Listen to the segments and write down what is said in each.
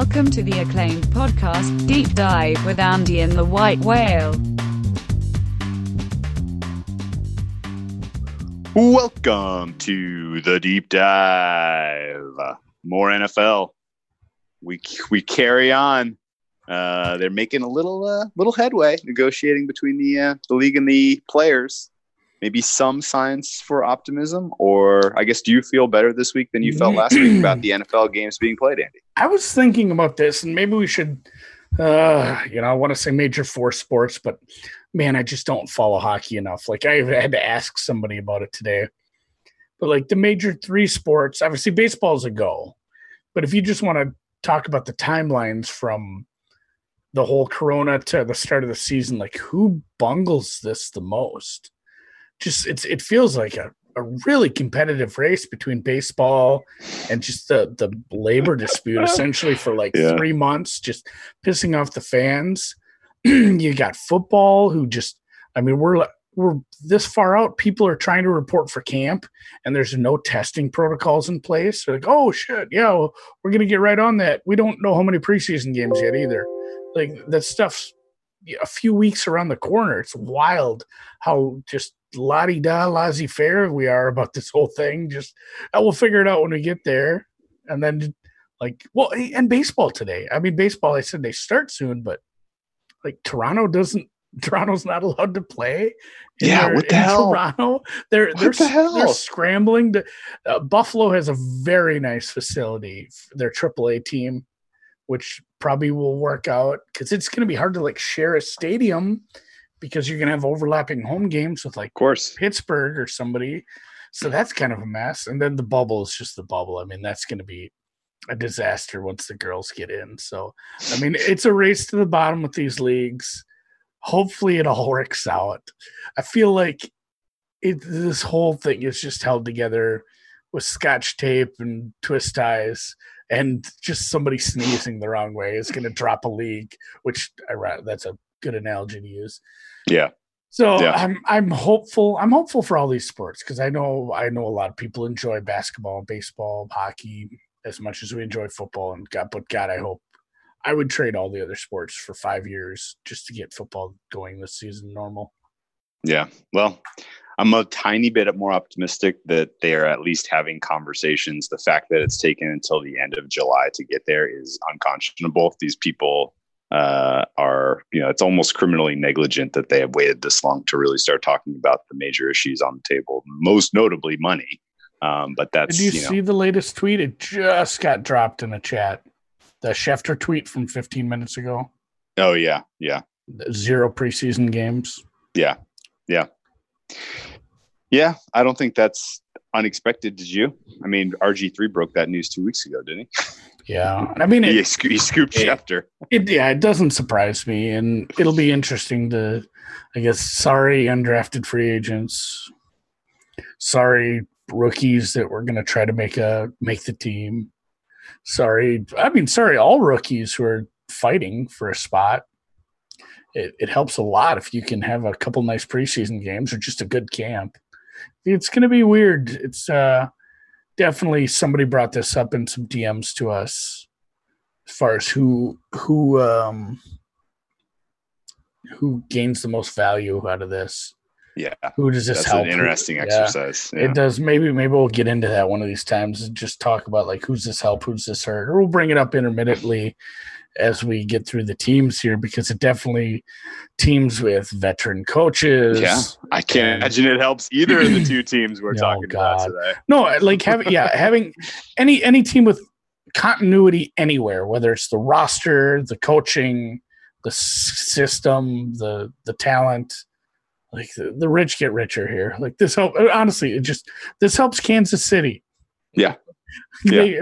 Welcome to the acclaimed podcast, Deep Dive with Andy and the White Whale. Welcome to the deep dive. More NFL. We we carry on. Uh, they're making a little uh, little headway negotiating between the uh, the league and the players. Maybe some signs for optimism, or I guess do you feel better this week than you felt last week about the NFL games being played, Andy? I was thinking about this, and maybe we should, uh, you know, I want to say major four sports, but man, I just don't follow hockey enough. Like I had to ask somebody about it today. But like the major three sports, obviously baseball's a go. But if you just want to talk about the timelines from the whole corona to the start of the season, like who bungles this the most? Just it's it feels like a, a really competitive race between baseball and just the the labor dispute essentially for like Yeah. three months, just pissing off the fans. you got football who just I mean we're we're this far out. People are trying to report for camp, and there's no testing protocols in place. They're like, oh shit, yeah, well, we're gonna get right on that. We don't know how many preseason games yet either. Like that stuff's a few weeks around the corner. It's wild how just la di da laissez faire we are about this whole thing. Just uh, we'll figure it out when we get there, and then like well, and baseball today. I mean, baseball. I said they start soon, but like Toronto doesn't. Toronto's not allowed to play. Yeah, what the hell? Toronto, they're What they're the hell? they're scrambling to. Uh, Buffalo has a very nice facility. Their AAA team, which probably will work out because it's going to be hard to like share a stadium because you're going to have overlapping home games with like Of course. Pittsburgh or somebody. So that's kind of a mess. And then the bubble is just the bubble. I mean, that's going to be a disaster once the girls get in. So, I mean, it's a race to the bottom with these leagues. Hopefully, it all works out. I feel like it, this whole thing is just held together with scotch tape and twist ties. And just somebody sneezing the wrong way is going to drop a league, which I, that's a good analogy to use. Yeah. So Yeah. I'm I'm hopeful. I'm hopeful for all these sports because I know I know a lot of people enjoy basketball, baseball, hockey as much as we enjoy football. And God, but God, I hope I would trade all the other sports for five years just to get football going this season normal. Yeah. Well, I'm a tiny bit more optimistic that they are at least having conversations. The fact that it's taken until the end of July to get there is unconscionable. These people uh, are, you know, it's almost criminally negligent that they have waited this long to really start talking about the major issues on the table, most notably money. Um, but that's, Did you, you know, see the latest tweet? It just got dropped in the chat. The Schefter tweet from 15 minutes ago. oh, yeah. Yeah. Zero preseason games. Yeah. Yeah. Yeah. I don't think that's unexpected. Did you? I mean, RG3 broke that news two weeks ago, didn't he? Yeah, I mean, it, he, sco- he scooped it- Schefter. It yeah, it doesn't surprise me, and it'll be interesting to, I guess. Sorry, undrafted free agents. Sorry, rookies that we're going to try to make a make the team. Sorry, I mean, sorry, all rookies who are fighting for a spot. It, it helps a lot if you can have a couple nice preseason games or just a good camp. It's going to be weird. It's uh, definitely somebody brought this up in some DMs to us as far as who who um who gains the most value out of this Yeah. who does this That's help an interesting Yeah. exercise. Yeah. it does maybe maybe we'll get into that one of these times and just talk about like who's this help who's this hurt or we'll bring it up intermittently as we get through the teams here because it definitely teams with veteran coaches Yeah. I can't And- imagine it helps either of the two teams we're Oh, talking God. about today. No, like having yeah, having any any team with continuity anywhere, whether it's the roster, the coaching, the system, the the talent, like the, the rich get richer here. Like this help honestly, it just this helps Kansas City. Yeah. They-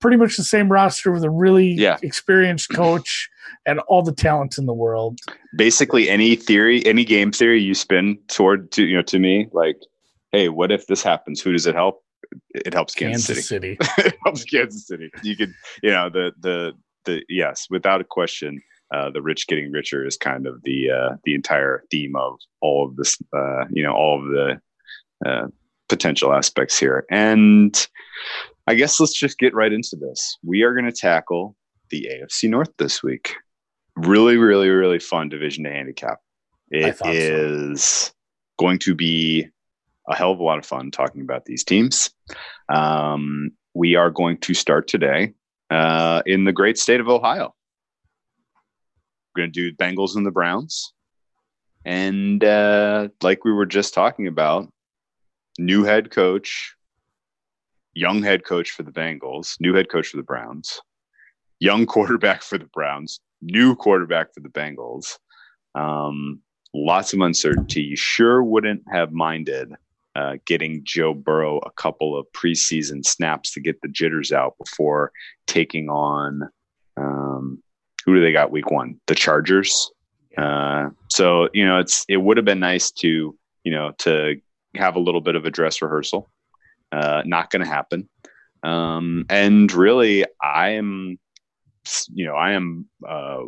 pretty much the same roster with a really Yeah. experienced coach and all the talent in the world. Basically, any theory, any game theory you spin toward to you know to me, like, hey, what if this happens? Who does it help? It helps Kansas, Kansas City. City. it helps Kansas City. You could, you know, the the the yes, without a question, uh, the rich getting richer is kind of the uh, the entire theme of all of this. Uh, you know, all of the uh, potential aspects here, and I guess let's just get right into this. We are going to tackle the AFC North this week. Really, really, really fun division to handicap. It is so. going to be a hell of a lot of fun talking about these teams. Um, we are going to start today uh, in the great state of Ohio. We're going to do Bengals and the Browns. And uh, like we were just talking about, new head coach, young head coach for the Bengals, new head coach for the Browns, young quarterback for the Browns, new quarterback for the Bengals. Um, lots of uncertainty. You sure wouldn't have minded uh, getting Joe Burrow a couple of preseason snaps to get the jitters out before taking on um, who do they got week one? The Chargers. Uh, so you know, it's it would have been nice to you know to have a little bit of a dress rehearsal. Uh, not going to happen. Um, and really, I am, you know, I am uh,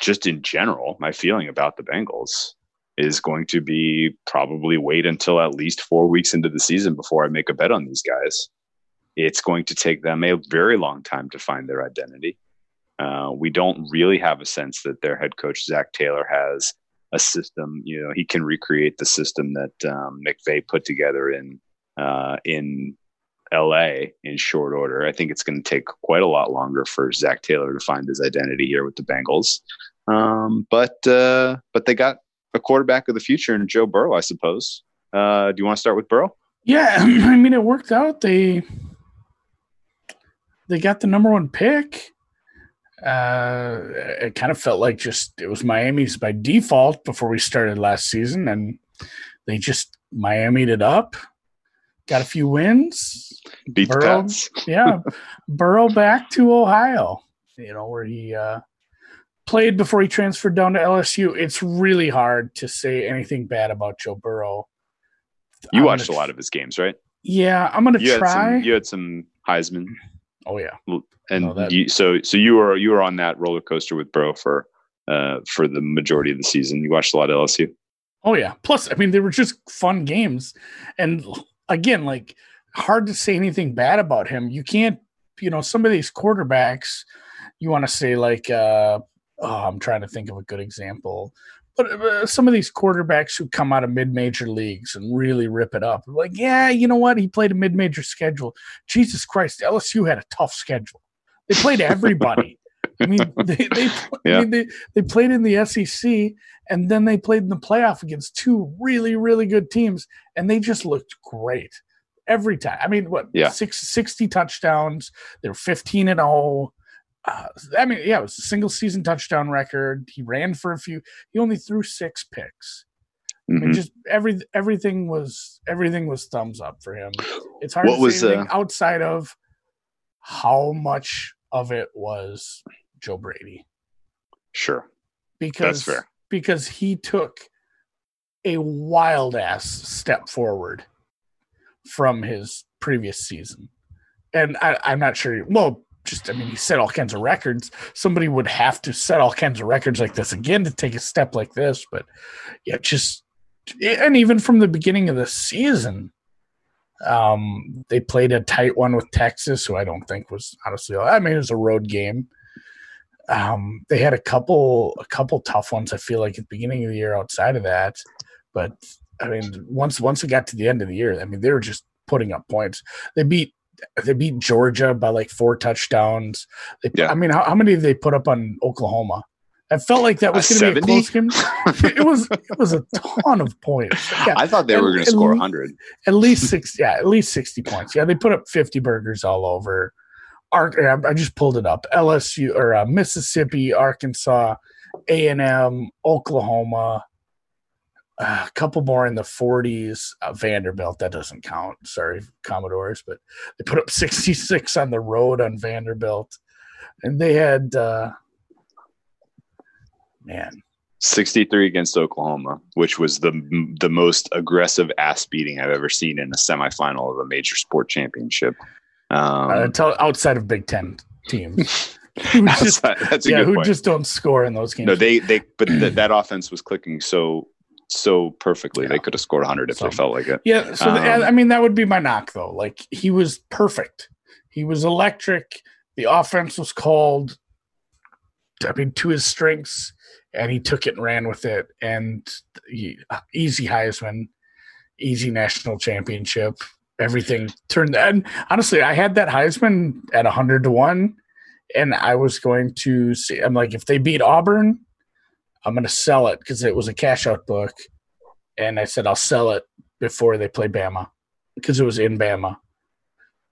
just in general, my feeling about the Bengals is going to be probably wait until at least four weeks into the season before I make a bet on these guys. It's going to take them a very long time to find their identity. Uh, we don't really have a sense that their head coach Zac Taylor has a system. You know, he can recreate the system that um, McVay put together in uh, in LA in short order. I think it's going to take quite a lot longer for Zac Taylor to find his identity here with the Bengals. Um, but uh, but they got a quarterback of the future in Joe Burrow, I suppose. Uh, do you want to start with Burrow? Yeah, I mean, it worked out. They they got the number one pick. Uh, it kind of felt like just it was Miami's by default before we started last season, and they just Miami'd it up. Got a few wins. Beat Burrow, Pats. yeah, Burrow back to Ohio. You know where he uh, played before he transferred down to LSU. It's really hard to say anything bad about Joe Burrow. You I'm watched a gonna- lot of his games, right? Yeah, I'm gonna You had try. some. You had some Heisman, oh yeah, and that- you, so so you were you were on that roller coaster with Burrow for uh, for the majority of the season. You watched a lot of LSU. Oh yeah. Plus, I mean, they were just fun games, and again, like hard to say anything bad about him. You can't, you know, some of these quarterbacks, you want to say like, uh, oh, I'm trying to think of a good example, but uh, some of these quarterbacks who come out of mid-major leagues and really rip it up, like, yeah, you know what? He played a mid-major schedule. Jesus Christ, LSU had a tough schedule. They played everybody. I mean, they they, Yeah. I mean, they they played in the SEC and then they played in the playoff against two really really good teams and they just looked great every time i mean what Yeah. six, 60 touchdowns they're 15 and 0 uh, i mean yeah it was a single season touchdown record he ran for a few he only threw six picks i mean Mhm. just every everything was everything was thumbs up for him it's hard What to was, say anything uh, outside of how much of it was joe brady Sure, because fair. because he took a wild ass step forward from his previous season, and I, I'm not sure. Well, just I mean, he set all kinds of records. Somebody would have to set all kinds of records like this again to take a step like this, but yeah, just and even from the beginning of the season. Um, they played a tight one with Texas, who I don't think was honestly. I mean, it was a road game um, they had a couple a couple tough ones. I feel like at the beginning of the year outside of that, but I mean once once it got to the end of the year, I mean they were just putting up points. They beat they beat Georgia by like four touchdowns. They, Yeah. I mean how, how many did they put up on Oklahoma? I felt like that was going to be a close game. it was it was a ton of points. Yeah, I thought they were going to score 100. at least six yeah at least 60 points yeah they put up 50 burgers all over i just pulled it up. Lsu or uh, mississippi arkansas a&m oklahoma uh, a couple more in the 40s uh, vanderbilt that doesn't count. Sorry commodores but they put up 66 on the road on vanderbilt. And they had uh man. 63 against Oklahoma, which was the the most aggressive ass beating I've ever seen in a semifinal of a major sport championship. Um, uh, outside of big ten teams who just, outside- that's a yeah good who point. just don't score in those games no, they they but th- that offense was clicking so so perfectly. They could have scored 100 if So- they felt like it. Yeah, so the- Um, I mean that would be my knock though. Like he was perfect. He was electric. The offense was called I mean, to his strengths, and he took it and ran with it. And he, easy Heisman, easy national championship. Everything turned. And honestly, I had that Heisman at hundred to one, and I was going to see. I'm like, if they beat Auburn, I'm going to sell it because it was a cash out book, and I said I'll sell it before they play Bama because it was in Bama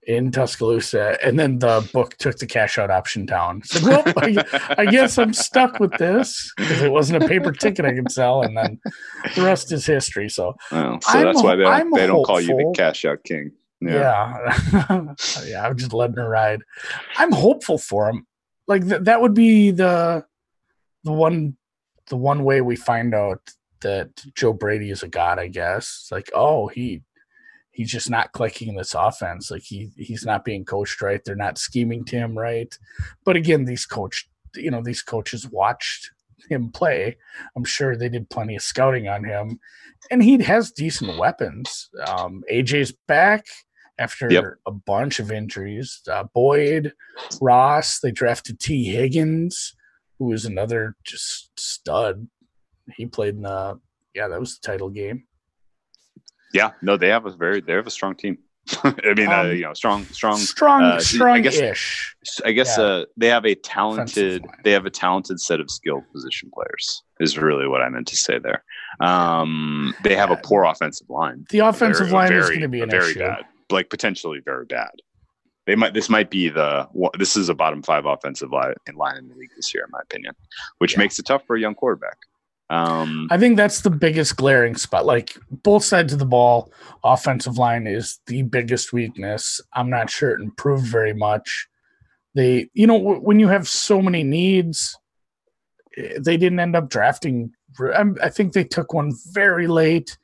in Tuscaloosa, and then the book took the cash out option down. So, well, I, I, guess I'm stuck with this because it wasn't a paper ticket I could sell, and then the rest is history. So, oh, so I'm, that's why they don't, they don't call you the cash out king. Yeah, yeah, yeah, I'm just letting her ride. I'm hopeful for him. Like th- that would be the the one the one way we find out that Joe Brady is a god. I guess it's like, oh, he he's just not clicking in this offense. Like he he's not being coached right. They're not scheming to him right. But again, these coach, you know, these coaches watched him play. I'm sure they did plenty of scouting on him, and he has decent weapons. Um, AJ's back after yep. a bunch of injuries. Uh, Boyd, Ross, they drafted Tee Higgins, who was another just stud. He played in the yeah, that was the title game. Yeah, no, they have a very they have a strong team. I mean, uh, um, uh, you know, strong, strong, strong, uh, strong I guess, I guess yeah. uh, they have a talented, they have a talented set of skilled position players. Is really what I meant to say there. Um, they have a poor offensive line. The offensive line very, is going to be an very issue. bad, like potentially very bad. They might. This might be the. This is a bottom five offensive line in line in the league this year, in my opinion, which yeah. makes it tough for a young quarterback. Um, I think that's the biggest glaring spot. Like both sides of the ball, offensive line is the biggest weakness. I'm not sure it improved very much. They, you know, when you have so many needs, eh, they didn't end up drafting. I think they took one very late.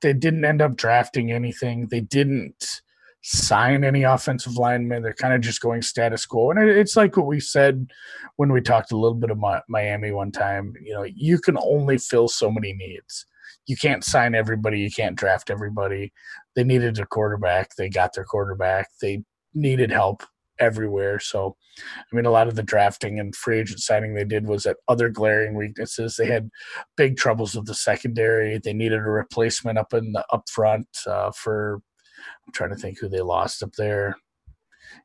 They didn't end up drafting anything. They didn't sign any offensive linemen. They're kind of just going status quo. And it's like what we said when we talked a little bit of Miami one time. You know, you can only fill so many needs. You can't sign everybody. You can't draft everybody. They needed a quarterback. They got their quarterback. They needed help everywhere. So, I mean, a lot of the drafting and free agent signing they did was at other glaring weaknesses. They had big troubles with the secondary. They needed a replacement up in the up front uh, for I'm trying to think who they lost up there.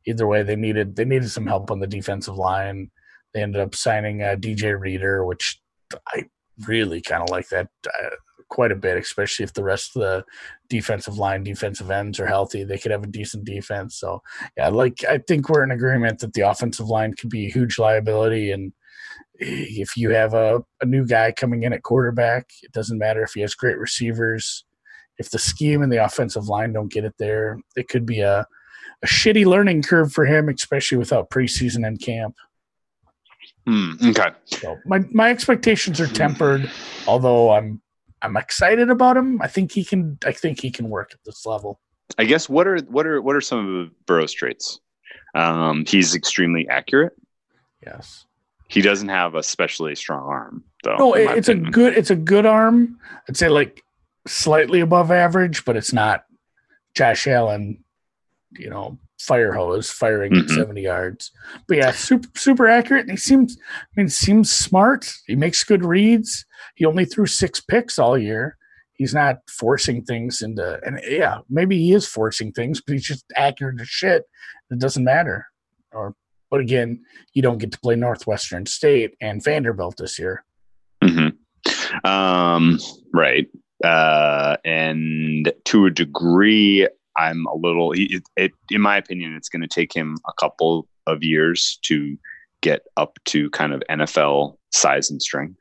Either way, they needed they needed some help on the defensive line. They ended up signing uh, DJ Reader, which I really kind of like that uh, quite a bit, especially if the rest of the defensive line, defensive ends are healthy. They could have a decent defense. So, yeah, like I think we're in agreement that the offensive line could be a huge liability. And if you have a, a new guy coming in at quarterback, it doesn't matter if he has great receivers if the scheme and the offensive line don't get it there, it could be a, a shitty learning curve for him, especially without preseason and camp. Mm, okay. So my my expectations are tempered, although I'm I'm excited about him. I think he can I think he can work at this level. I guess what are what are what are some of Burrow's traits? Um, he's extremely accurate. Yes. He doesn't have a especially strong arm, though. No, it's opinion. a good it's a good arm. I'd say like slightly above average, but it's not Josh Allen, you know, fire hose firing mm-hmm. at 70 yards. But yeah, super super accurate. And he seems I mean seems smart. He makes good reads. He only threw six picks all year. He's not forcing things into and yeah, maybe he is forcing things, but he's just accurate as shit. It doesn't matter. Or but again, you don't get to play Northwestern State and Vanderbilt this year. Mm-hmm. Um, right uh, and to a degree, I'm a little. It, it, in my opinion, it's going to take him a couple of years to get up to kind of NFL size and strength.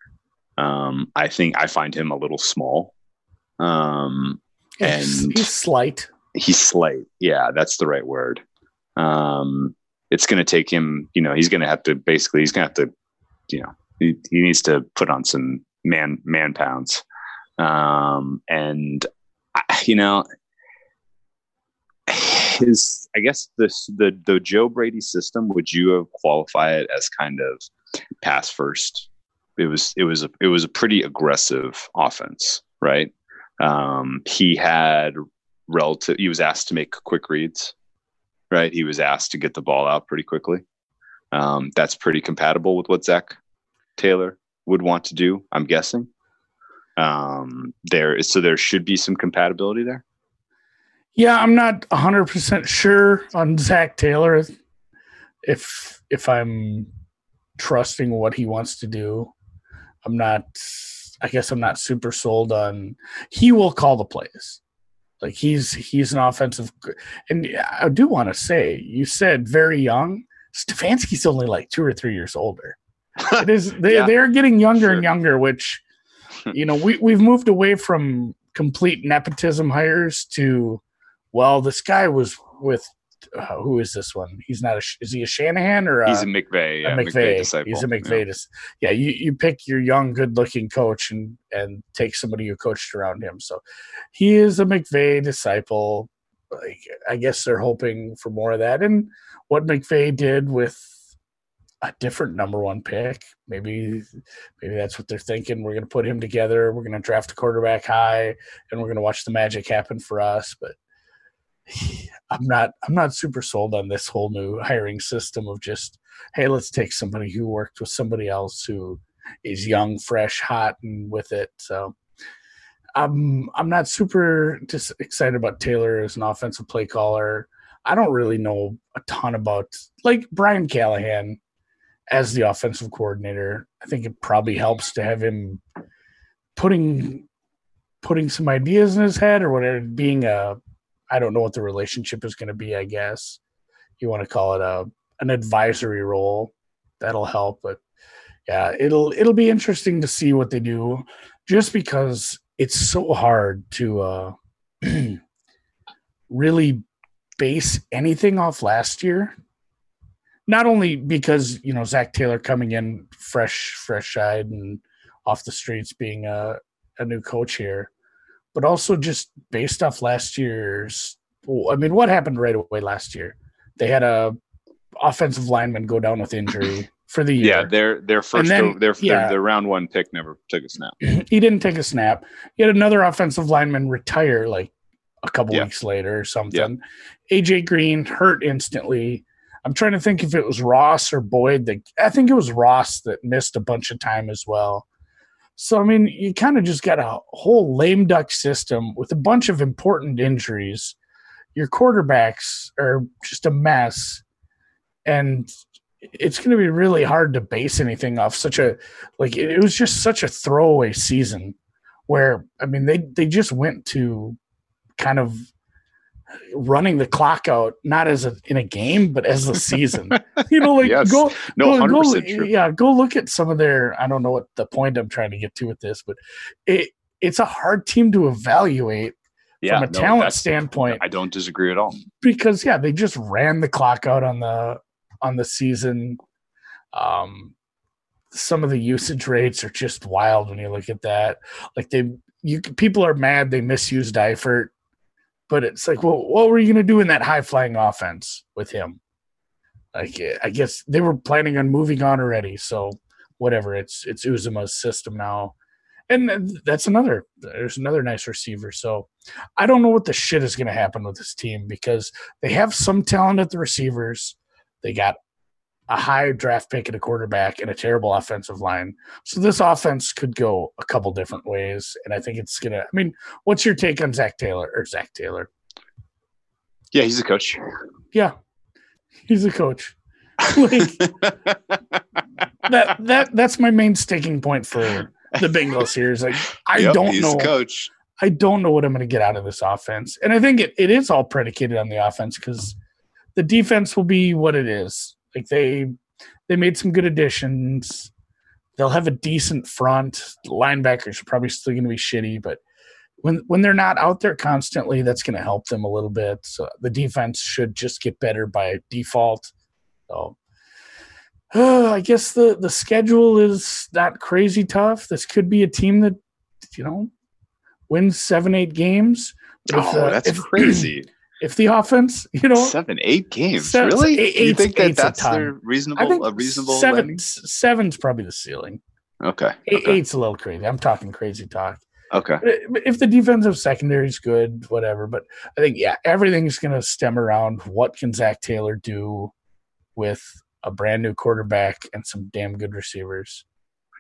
Um, I think I find him a little small. Um, and he's slight. He's slight. Yeah, that's the right word. Um, it's going to take him. You know, he's going to have to basically. He's going to have to. You know, he, he needs to put on some man man pounds. Um, and you know, his I guess this the the Joe Brady system. Would you have qualified it as kind of pass first? It was it was a it was a pretty aggressive offense, right? Um, he had relative. He was asked to make quick reads, right? He was asked to get the ball out pretty quickly. Um, that's pretty compatible with what Zac Taylor would want to do. I'm guessing. Um, there, so there should be some compatibility there. Yeah, I'm not 100% sure on Zac Taylor if if I'm trusting what he wants to do. I'm not I guess I'm not super sold on he will call the plays. Like he's he's an offensive and I do want to say you said very young. Stefanski's only like 2 or 3 years older. It is they Yeah. they're getting younger and younger which you know, we we've moved away from complete nepotism hires to well, this guy was with uh, who is this one? He's not a is he a Shanahan or a, He's a McVay, yeah, a McVay. disciple. He's a Yeah. McVay. dis- Yeah, you, you pick your young, good-looking coach and and take somebody who coached around him. So he is a McVay disciple. Like, I guess they're hoping for more of that. And what McVay did with a different number one pick, maybe maybe that's what they're thinking. We're going to put him together. We're going to draft a quarterback high, and we're going to watch the magic happen for us. But I'm not I'm not super sold on this whole new hiring system of just hey let's take somebody who worked with somebody else who is young, fresh, hot, and with it. So I'm I'm not super just excited about Taylor as an offensive play caller. I don't really know a ton about like Brian Callahan as the offensive coordinator. I think it probably helps to have him putting putting some ideas in his head or whatever being a I don't know what the relationship is going to be, I guess. You want to call it a an advisory role. That'll help, but yeah, it'll it'll be interesting to see what they do just because it's so hard to uh really base anything off last year. Not only because, you know, Zac Taylor coming in fresh, fresh eyed and off the streets being a, a new coach here, but also just based off last year's. I mean, what happened right away last year? They had a offensive lineman go down with injury for the year. Yeah, their their first then- their, yeah. their their round one pick never took a snap. he didn't take a snap. He had another offensive lineman retire like a couple Yeah. weeks later or something. AJ Green hurt instantly. I'm trying to think if it was Ross or Boyd that I think it was Ross that missed a bunch of time as well. So I mean, you kind of just got a whole lame duck system with a bunch of important injuries. Your quarterbacks are just a mess, and it's going to be really hard to base anything off such a like it, was just such a throwaway season where I mean they they just went to kind of running the clock out not as a in a game but as a season. you know, like Yes. go No, go- go- true. Yeah, go look at some of their. I don't know what the point I'm trying to get to with this, but it it's a hard team to evaluate Yeah, from a no, talent standpoint I don't disagree at all. because yeah, they just ran the clock out on the on the season. Um, some of the usage rates are just wild when you look at that. Like they, you people are mad they misused Eifert, but it's like, well, what were you going to do in that high flying offense with him? Like, eh, I guess they were planning on moving on already. So whatever, it's it's Uzomah's system now, and that's another. There's another nice receiver. So I don't know what the shit is going to happen with this team because they have some talent at the receivers. They got a high draft pick at a quarterback and a terrible offensive line. So this offense could go a couple different ways. And I think it's gonna I mean, what's your take on Zac Taylor or Zac Taylor? Yeah, he's a coach. Yeah. He's a coach. like that that that's my main sticking point for the Bengals here is like I Yep, don't he's know a coach. I don't know what I'm going to get out of this offense. And I think it, it is all predicated on the offense because the defense will be what it is. Like they they made some good additions. They'll have a decent front. Linebackers are probably still going to be shitty, but when when they're not out there constantly, that's going to help them a little bit. So the defense should just get better by default. So uh, I guess the the schedule is not crazy tough. This could be a team that you know wins seven eight games. If, Oh, uh, that's if- crazy. If the offense, you know, Seven, eight games. Se- really? eight- you think that that's their reasonable, I think a reasonable seven, landing? seven's probably the ceiling. Okay. Eight, Okay. Eight's a little crazy. I'm talking crazy talk. okay. If the defensive secondary is good, whatever. But I think yeah, everything's going to stem around what can Zac Taylor do with a brand new quarterback and some damn good receivers.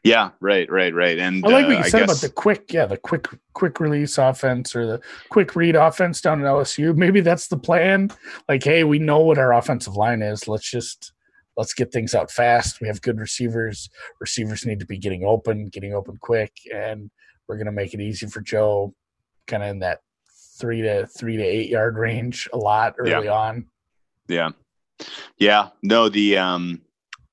Yeah, right, right, right. And I like uh, what you said guess- about the quick, yeah, the quick, quick release offense or the quick read offense down at LSU. Maybe that's the plan. Like, hey, we know what our offensive line is. Let's just let's get things out fast. We have good receivers. Receivers need to be getting open, getting open quick, and we're gonna make it easy for Joe, kind of in that three to three to eight yard range a lot early on. Yeah. Yeah. No, the um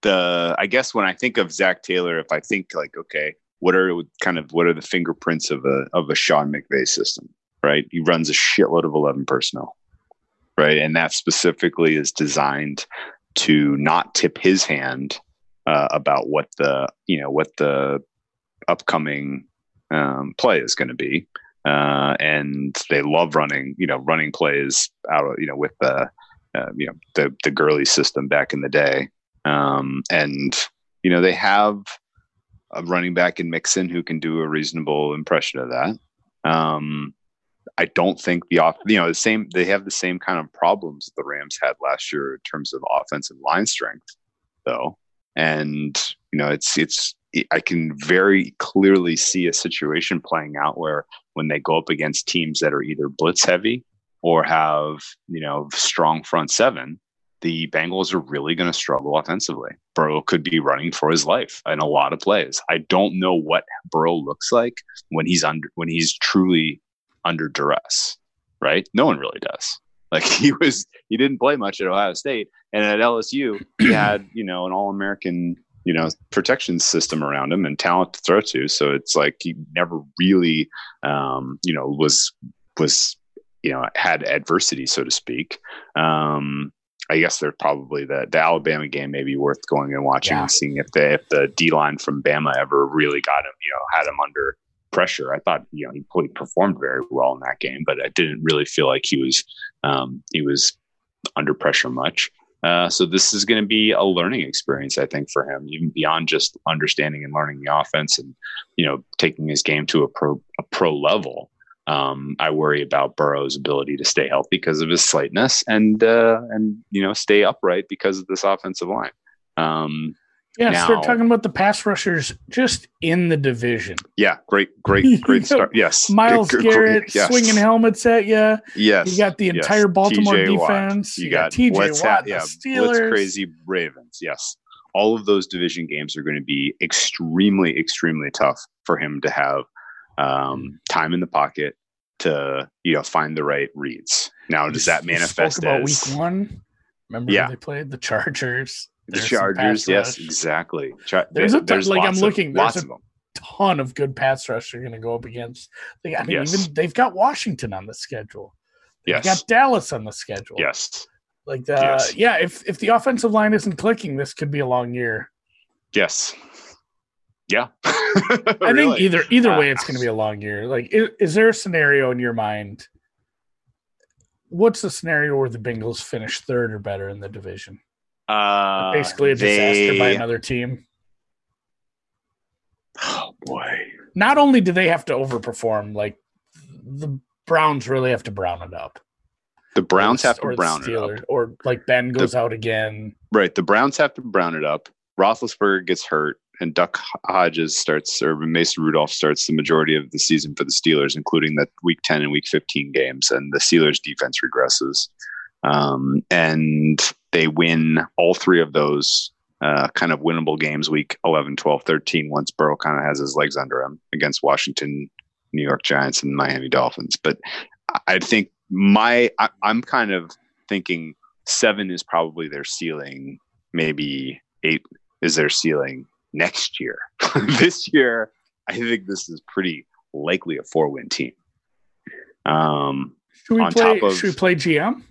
the I guess when I think of Zac Taylor, if I think like, okay, what are kind of what are the fingerprints of a of a Sean McVay system? Right. He runs a shitload of eleven personnel. Right. And that specifically is designed to not tip his hand uh, about what the you know what the upcoming um, play is going to be. Uh, and they love running, you know, running plays out, you know, with the, uh, you know, the the Gurley system back in the day. Um, and you know, they have a running back in Mixon who can do a reasonable impression of that. Um, I don't think the off, you know, the same. They have the same kind of problems that the Rams had last year in terms of offensive line strength, though. And you know, it's it's I can very clearly see a situation playing out where when they go up against teams that are either blitz heavy or have, you know, strong front seven, the Bengals are really going to struggle offensively. Burrow could be running for his life in a lot of plays. I don't know what Burrow looks like when he's under when he's truly under duress, right? No one really does. Like he was he didn't play much at Ohio State and at LSU he had, you know, an all-American you know protection system around him and talent to throw to so it's like he never really um you know was was you know had adversity so to speak um i guess they're probably the the alabama game may be worth going and watching Yeah. and seeing if they if the d line from bama ever really got him you know had him under pressure i thought you know he performed very well in that game but i didn't really feel like he was um he was under pressure much uh, so this is going to be a learning experience, I think, for him, even beyond just understanding and learning the offense and you know taking his game to a pro a pro level. Um, I worry about Burrow's ability to stay healthy because of his slightness and uh, and you know stay upright because of this offensive line. Um, Yeah, Now- start talking about the pass rushers just in the division. yeah, great, great, great start. Yes, Myles Garrett yes. swinging helmets at you. Yes, You got the yes. entire Baltimore TJ defense. You, You got, got TJ Blitz, Watt, the yeah, Steelers. Blitz crazy Ravens. Yes, all of those division games are going to be extremely, extremely tough for him to have um, time in the pocket to you know find the right reads. Now, does that manifest about as week one? Remember Yeah. when they played the Chargers? the There's Chargers? Yes, rush. exactly. Char- There's a ton- like, I'm of- looking, there's lots a- of them. Ton of good pass rush they're going to go up against. They, I mean, Yes. even they've got Washington on the schedule. They've Yes, got Dallas on the schedule. yes, Like the Yes. yeah, if if the offensive line isn't clicking, this could be a long year. yes. Yeah, I think either either way, it's going to be a long year. Like, is, is there a scenario in your mind? What's the scenario where the Bengals finish third or better in the division? Uh, Basically, a disaster by another team. Oh boy. Not only do they have to overperform, like the Browns really have to brown it up. The Browns the- have to the brown it up. Or like Ben goes out again. Right. The Browns have to brown it up. Roethlisberger gets hurt, and Duck Hodges starts, or Mason Rudolph starts the majority of the season for the Steelers, including the Week 10 and Week 15 games. And the Steelers' defense regresses. Um, and they win all three of those uh, kind of winnable games week 11, 12, 13, once Burrow kind of has his legs under him against Washington, New York Giants, and Miami Dolphins. But I- think my, I, I'm kind of thinking seven is probably their ceiling maybe eight is their ceiling next year. this year, I think this is pretty likely a four win team. Um, Should we on play? top of- should we play GM?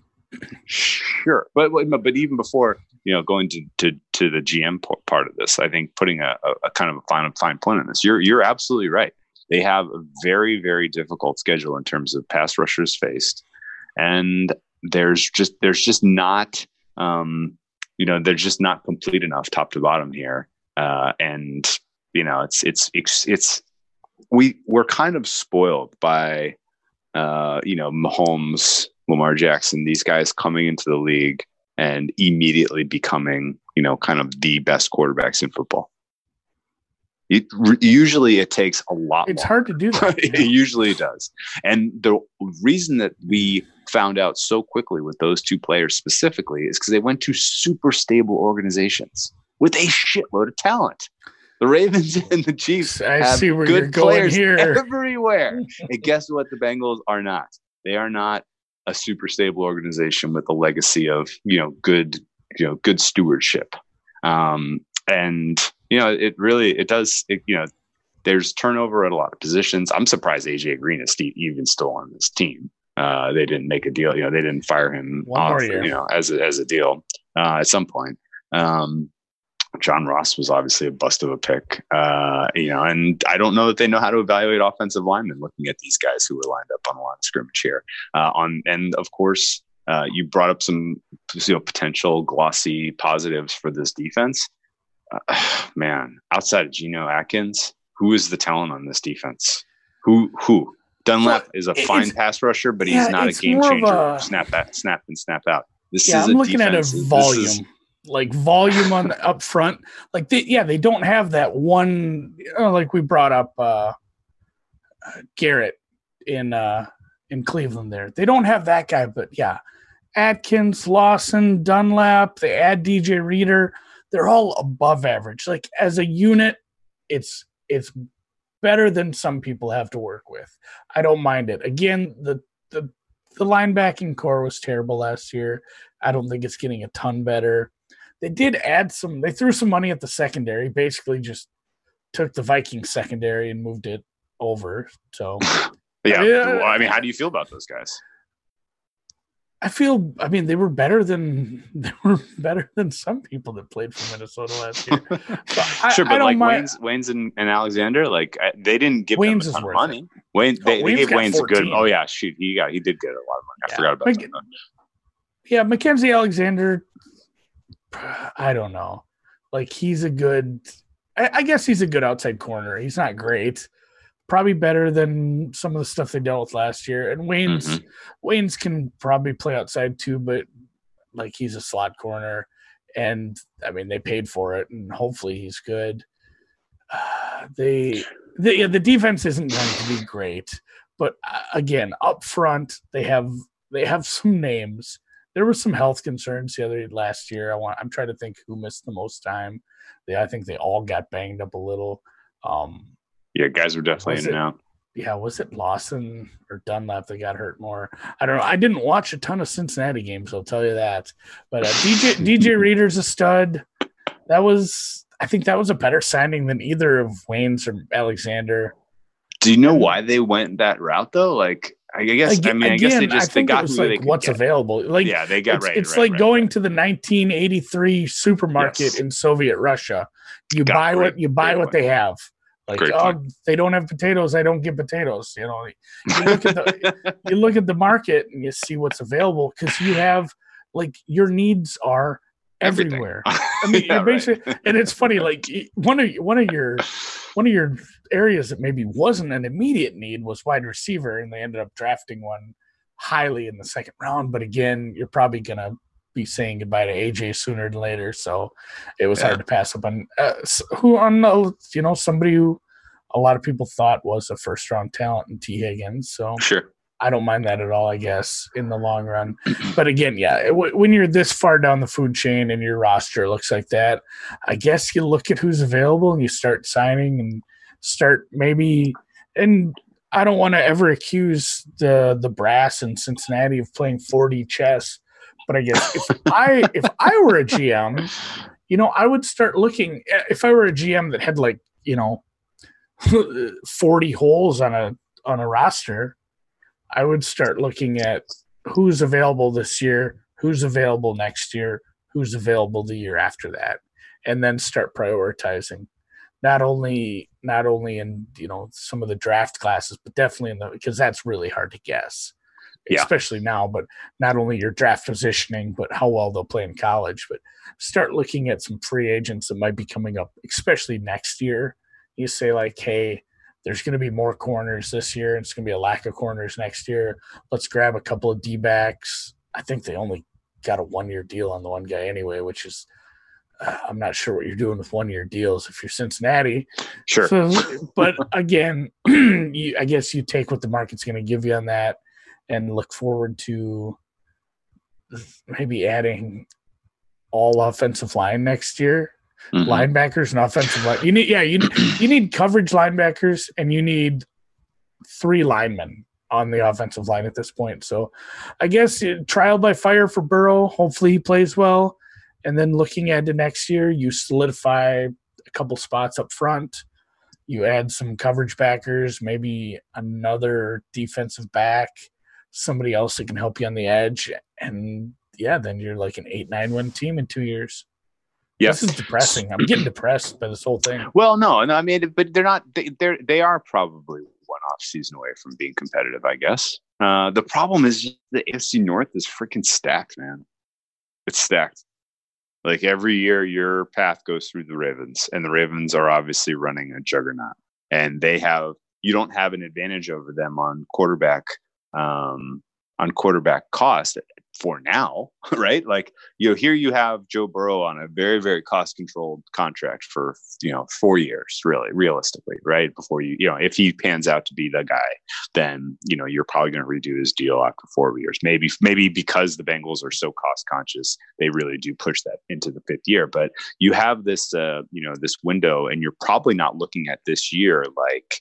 sure, but but even before you know going to to, to the GM part of this, I think putting a, a, a kind of a fine fine point on this, you're you're absolutely right. They have a very very difficult schedule in terms of pass rushers faced, and there's just there's just not um, you know they're just not complete enough top to bottom here, uh, and you know it's it's it's it's we we're kind of spoiled by uh, you know Mahomes, Lamar Jackson, these guys coming into the league and immediately becoming you know kind of the best quarterbacks in football. It, usually it takes a lot. It's longer. hard to do that. it usually does. And the reason that we found out so quickly with those two players specifically is because they went to super stable organizations with a shitload of talent. The Ravens and the Chiefs I have see where you're good going players here. everywhere. and guess what? The Bengals are not. They are not a super stable organization with a legacy of you know good you know good stewardship. Um, and you know it really it does it, you know there's turnover at a lot of positions. I'm surprised AJ Green is even still on this team. Uh, they didn't make a deal. You know, they didn't fire him One off. You know, as a, as a deal uh, at some point. Um, John Ross was obviously a bust of a pick. Uh, you know, and I don't know that they know how to evaluate offensive linemen looking at these guys who were lined up on the line of scrimmage here. Uh, on and of course, uh, you brought up some you know potential glossy positives for this defense. Uh, man, outside of Geno Atkins, who is the talent on this defense? Who who? Dunlap Well, is a fine pass rusher, but yeah, he's not a game changer. a- snap that, snap and snap out. This yeah, is I'm a looking at a defense- volume, like volume on the up front. Like, they, yeah, they don't have that one. You know, like we brought up uh, uh, Garrett in uh, in Cleveland. There, they don't have that guy, but yeah, Atkins, Lawson, Dunlap. They add DJ Reader. They're all above average. Like as a unit, it's it's better than some people have to work with. I don't mind it. Again, the the the linebacking corps was terrible last year. I don't think it's getting a ton better. They did add some. They threw some money at the secondary. Basically, just took the Viking secondary and moved it over. So yeah. Yeah. Well, uh, I mean, how do you feel about those guys? I feel. I mean, they were better than they were better than some people that played for Minnesota last year. So I, sure, but like mind- Waynes, Waynes and, and Alexander, like I, they didn't give Waynes them a ton of money. Wayne, Oh, they, they Waynes gave Waynes a good. Oh yeah, shoot, he got he did get a lot of money. I Yeah. forgot about that. yeah, Mackensie Alexander. I don't know. Like he's a good. I, I guess he's a good outside corner. He's not great. Probably better than some of the stuff they dealt with last year. And Waynes Mhm. Waynes can probably play outside too, but like he's a slot corner, and I mean they paid for it, and hopefully he's good. Uh, they, the yeah, the defense isn't going to be great, but uh, again, up front they have they have some names. There were some health concerns the other last year. I want I'm trying to think who missed the most time. They I think they all got banged up a little. Um, Yeah, guys were definitely Was in and out. yeah, was it Lawson or Dunlap that got hurt more? I don't know. I didn't watch a ton of Cincinnati games, I'll tell you that. But uh, DJ DJ Reader's a stud. That was, I think, that was a better signing than either of Waynes or Alexander. Do you know why they went that route though? Like, I guess I Aga- mean, I guess they just they think got like what's get. available. Like yeah, they got it's, right. it's right, like right, going right. to the 1983 supermarket Yes. in Soviet Russia. You Got buy what you buy what they have. Like, Great oh, point. they don't have potatoes. I don't get potatoes. You know, you look at the you look at the market and you see what's available because you have like your needs are. Everywhere. I mean, Yeah, you're right. basically, and it's funny. Like one of one of your one of your areas that maybe wasn't an immediate need was wide receiver, and they ended up drafting one highly in the second round. But again, you're probably gonna be saying goodbye to AJ sooner than later, so it was Yeah. hard to pass up on uh, who on uh, you know somebody who a lot of people thought was a first round talent in Tee Higgins. So Sure. I don't mind that at all, I guess, in the long run. But again, yeah, w- when you're this far down the food chain and your roster looks like that, I guess you look at who's available and you start signing and start maybe. And I don't want to ever accuse the the brass in Cincinnati of playing 4D chess, but I guess if I if I were a GM, you know, I would start looking. Eh, if I were a GM that had like you know 40 holes on a on a roster, I would start looking at who's available this year, who's available next year, who's available the year after that, and then start prioritizing. Not only not only in you know some of the draft classes, but definitely in the because that's really hard to guess, Yeah. especially now. But not only your draft positioning, but how well they'll play in college. But start looking at some free agents that might be coming up, especially next year. You say like, hey, there's going to be more corners this year. and It's going to be a lack of corners next year. Let's grab a couple of D backs. I think they only got a one year deal on the one guy anyway, which is uh, I'm not sure what you're doing with one year deals if you're Cincinnati. Sure. So, but again, you, I guess you take what the market's going to give you on that and look forward to maybe adding all offensive line next year. Mhm. Linebackers and offensive line. You need, yeah, you you need coverage linebackers and you need three linemen on the offensive line at this point. So, I guess trial by fire for Burrow. Hopefully, he plays well. And then looking at the next year, you solidify a couple spots up front. You add some coverage backers, maybe another defensive back, somebody else that can help you on the edge, and yeah, then you're like an eight nine win team in two years. Yes. This is depressing. I'm getting depressed by this whole thing. Well, no, no. I mean, but they're not. They, they're they are probably one off season away from being competitive. I guess. Uh, the problem is the AFC North is freaking stacked, man. It's stacked. Like every year, your path goes through the Ravens, and the Ravens are obviously running a juggernaut, and they have. You don't have an advantage over them on quarterback, um, on quarterback cost for now, right? Like you know, here you have Joe Burrow on a very, very cost controlled contract for you know four years, really, realistically, right? Before you, you know, if he pans out to be the guy, then you know you're probably going to redo his deal after four years. Maybe, maybe because the Bengals are so cost conscious, they really do push that into the fifth year. But you have this, uh, you know, this window, and you're probably not looking at this year like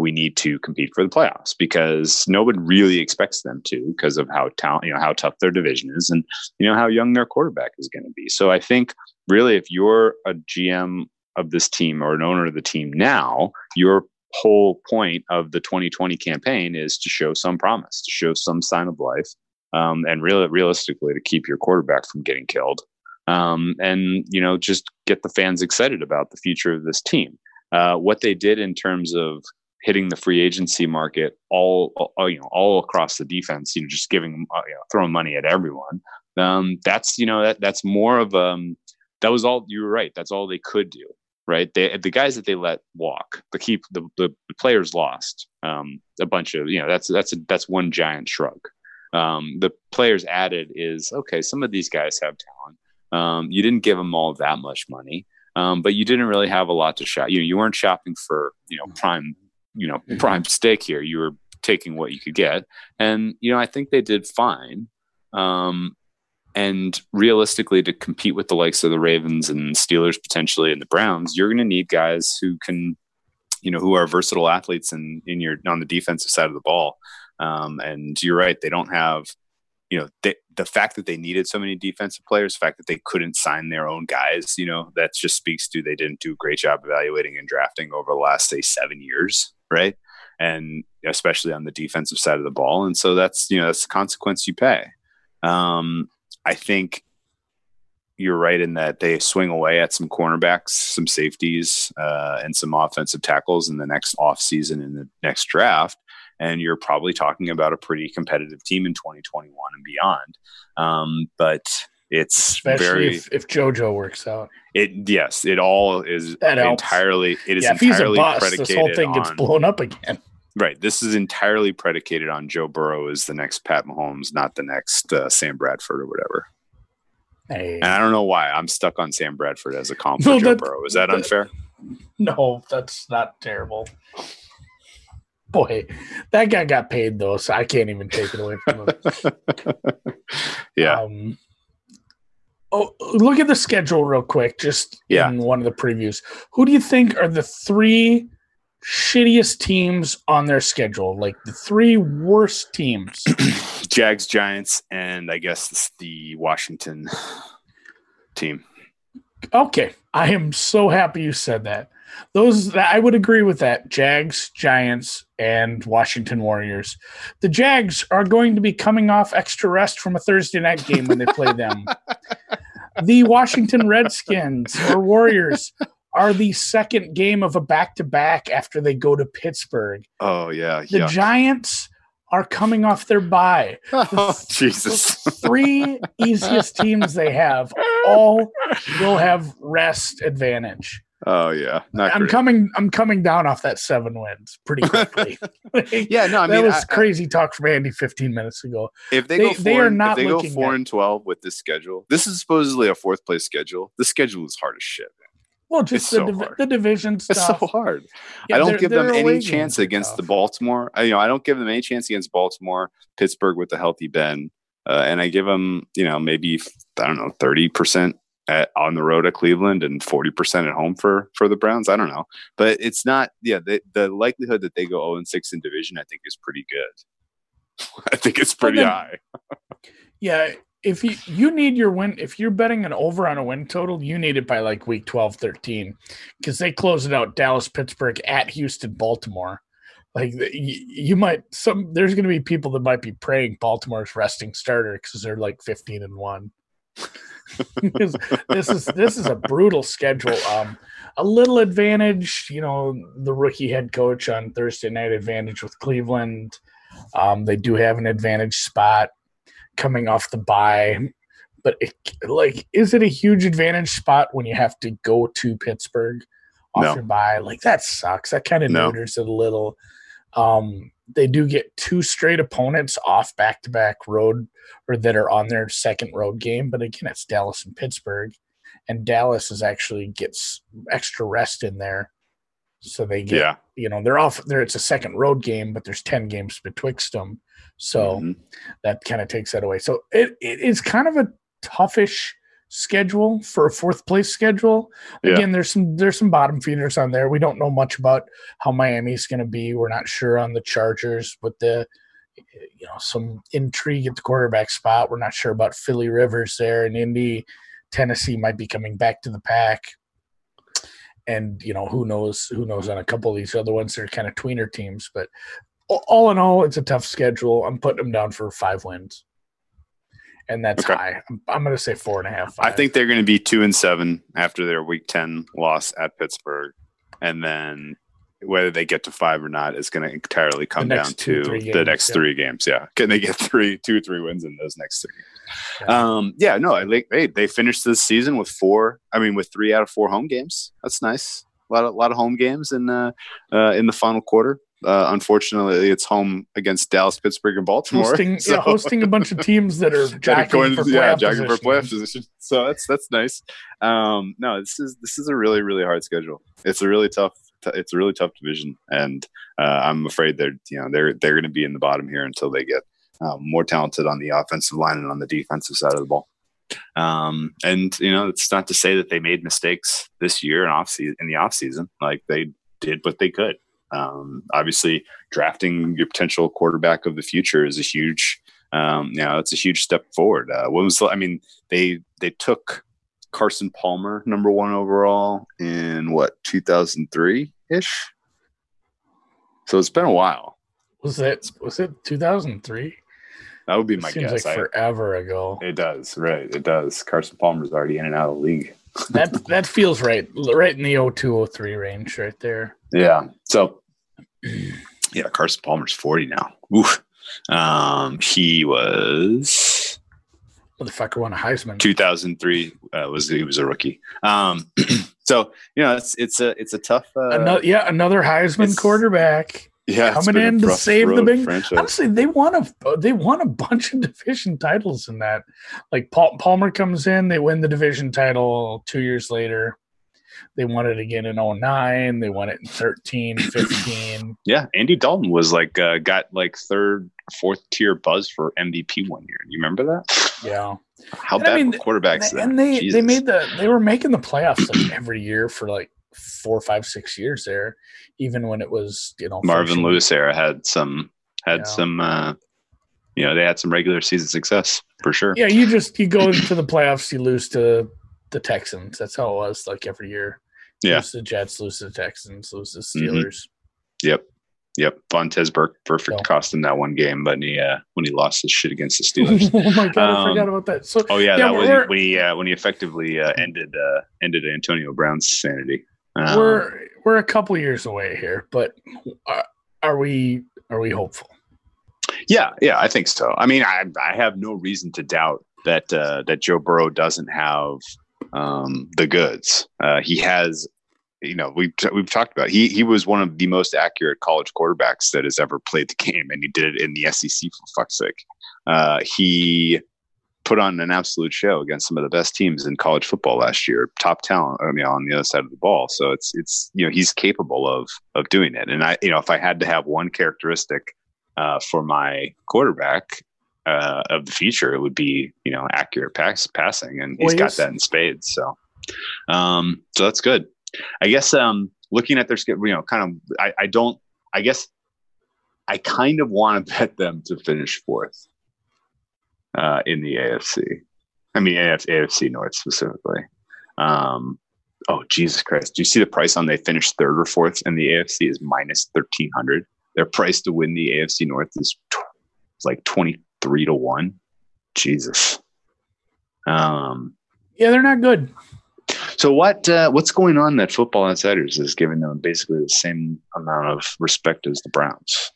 we need to compete for the playoffs because nobody really expects them to because of how talent, you know, how tough their division is and you know how young their quarterback is going to be. So I think really if you're a GM of this team or an owner of the team now, your whole point of the 2020 campaign is to show some promise, to show some sign of life, um, and really realistically to keep your quarterback from getting killed, um, and you know just get the fans excited about the future of this team. Uh, what they did in terms of hitting the free agency market all, all you know all across the defense you know just giving uh, you know, throwing money at everyone. Um, that's you know that that's more of um that was all you were right that's all they could do right? They the guys that they let walk the keep the, the players lost um a bunch of you know that's that's a, that's one giant shrug. Um the players added is okay some of these guys have talent. Um you didn't give them all that much money um, but you didn't really have a lot to shop. You know, you weren't shopping for you know prime you know prime steak here. You were taking what you could get. And you know i think they did fine. Um and realistically to compete with the likes of the ravens and steelers potentially and the browns you're going to need guys who can you know who are versatile athletes in in your on the defensive side of the ball. Um and you're right they don't have you know they, the fact that they needed so many defensive players the fact that they couldn't sign their own guys you know that just speaks to they didn't do a great job evaluating and drafting over the last say seven years right? And especially on the defensive side of the ball. And so that's, you know, that's the consequence you pay. Um, I think you're right in that they swing away at some cornerbacks, some safeties, uh, and some offensive tackles in the next offseason in the next draft. And you're probably talking about a pretty competitive team in 2021 and beyond. Um, but it's Especially very if, if JoJo works out. it yes it all is That helps. entirely it is yeah, if he's a entirely bust, predicated this whole thing gets blown up again. right this is entirely predicated on joe burrow is the next pat mahomes not the next uh, sam bradford or whatever Hey, and i don't know why i'm stuck on sam bradford as a comp No, for joe that- burrow is that that- unfair no, that's not terrible. Boy, that guy got paid though, so I can't even take it away from him. yeah Um, oh, look at the schedule real quick, just Yeah. in one of the previews. Who do you think are the three shittiest teams on their schedule? Like the three worst teams? jags giants and i guess the washington team okay, I am so happy you said that. Those I would agree with that. Jags, Giants, and Washington Warriors. The Jags are going to be coming off extra rest from a Thursday night game when they play them. the Washington Redskins or Warriors are the second game of a back to back after they go to Pittsburgh. oh yeah The yeah Giants are coming off their bye. oh jesus three easiest teams they have all will have rest advantage. Oh yeah, not I'm great. coming. I'm coming down off that seven wins pretty quickly. yeah, no, I that mean, was I- I- crazy talk from Andy 15 minutes ago. if they, they- go four, they are not they go four at- and twelve with this schedule, this is supposedly a fourth place schedule. The schedule is hard as shit. Man. Well, just It's the so div- the division It's so hard. Yeah, I don't give them any chance against the. Baltimore. I, you know, I don't give them any chance against Baltimore, Pittsburgh with the healthy Ben, uh, and I give them, you know, maybe I don't know, thirty percent at, on the road at Cleveland and 40% at home for for the Browns. I don't know. But it's not yeah, the, the likelihood that they go 0 and 6 in division I think is pretty good. I think it's pretty then, high. yeah, if you you need your win if you're betting an over on a win total, you need it by like week 12, 13 cuz they close it out Dallas, Pittsburgh at Houston, Baltimore. Like you might some there's going to be people that might be praying Baltimore's resting starter cuz they're like 15 and 1. this is this is a brutal schedule. Um, a little advantage, you know, the rookie head coach on Thursday night advantage with Cleveland. Um, they do have an advantage spot coming off the bye, but it, like, is it a huge advantage spot when you have to go to Pittsburgh off No. your bye? Like that sucks. That kind of No. neuters it a little. Um, they do get two straight opponents off back to back road or that are on their second road game, but again, it's Dallas and Pittsburgh, and Dallas is actually gets extra rest in there, so they get Yeah. you know they're off there. It's a second road game, but there's ten games betwixt them, so Mhm. that kind of takes that away. So it, it is kind of a toughish schedule for a fourth place schedule. Yeah. Again, there's some there's some bottom feeders on there. We don't know much about how Miami's going to be. We're not sure on the Chargers with the you know some intrigue at the quarterback spot. We're not sure about Philly Rivers there in Indy. Tennessee might be coming back to the pack. And you know who knows who knows on a couple of these other ones they're kind of tweener teams, but all in all, it's a tough schedule. I'm putting them down for five wins, and that's Okay. high. I'm, I'm going to say four and a half. I think they're going to be two and seven after their Week Ten loss at Pittsburgh, and then whether they get to five or not is going to entirely come down two, to three the next yeah. three games. Yeah, can they get three, two, three wins in those next three? Yeah. Um, yeah, no, I like hey, they finished this season with four. I mean, with three out of four home games. That's nice. A lot of lot of home games in uh, uh, in the final quarter. Uh, unfortunately, it's home against Dallas, Pittsburgh, and Baltimore. hosting So- yeah, hosting a bunch of teams that are that are jockeying going for to- yeah, playoff jockeying for playoff position. So that's that's nice. Um, no, this is this is a really really hard schedule. It's a really tough. t- It's a really tough division, and uh, I'm afraid they're you know they're they're going to be in the bottom here until they get um, more talented on the offensive line and on the defensive side of the ball. Um, and you know, it's not to say that they made mistakes this year and off season, in the off season. Like they did what they could. Um, obviously, drafting your potential quarterback of the future is a huge, um, you know, it's a huge step forward. Uh, when was the, I mean, they they took Carson Palmer number one overall in what 2003 ish. So it's been a while. Was it was it 2003? That would be my Seems guess. like I- forever ago. it does, right? It does. Carson Palmer's already in and out of the league. that that feels right, right in the 0203 range, right there. Yeah. So, yeah, Carson Palmer's 40 now. Oof. Um, he was Motherfucker won a Heisman. 2003. Uh, was he was a rookie. Um, so you know it's it's a it's a tough. Uh, another, yeah, another Heisman quarterback. yeah, coming in to save the big- Honestly, they won a they won a bunch of division titles in that. Like Paul, Palmer comes in, they win the division title two years later. They won it again in 09. They won it in 13, 15. Yeah, Andy Dalton was like uh, got like third, fourth tier buzz for MVP one year. You remember that? Yeah. How And I bad mean, were quarterbacks? and, then? and they they made the they were making the playoffs like every year for like four five six years there even when it was you know Marvin Lewis era had some had Yeah. some uh, you know they had some regular season success for sure. yeah you just you go into the playoffs you lose to the texans that's how it was like every year Yeah. lose the jets lose to the texans lose to the Mhm. steelers Yep. Yep. Vontaze Burfict perfect So- cost him that one game, but he uh, when he lost his shit against the Steelers. oh my god i Um, forgot about that so oh yeah, Yeah, that was we're- when he uh, when he effectively uh, ended uh, ended Antonio Brown's sanity. Um, we're we're a couple years away here but are, are we are we hopeful yeah, yeah, I think so. I mean, I I have no reason to doubt that uh, that Joe Burrow doesn't have um, the goods. Uh, he has you know we've we've talked about he he was one of the most accurate college quarterbacks that has ever played the game, and he did it in the SEC for fuck's sake. Uh, he put on an absolute show against some of the best teams in college football last year, top talent. I mean, on the other side of the ball. So it's it's you know he's capable of of doing it. And I you know if I had to have one characteristic uh, for my quarterback uh, of the future, it would be you know accurate pass passing, and he's well, got that in spades. So um, so that's good. I guess um, looking at their schedule, you know, kind of, I, I don't, I guess I kind of want to bet them to finish fourth uh, in the AFC. I mean, AF, AFC North specifically. Um, oh, Jesus Christ. Do you see the price on they finished third or fourth and the AFC is minus 1300? Their price to win the AFC North is t- like 23 to 1. Jesus. Um, yeah, they're not good. So what uh, what's going on that Football Outsiders is giving them basically the same amount of respect as the Browns?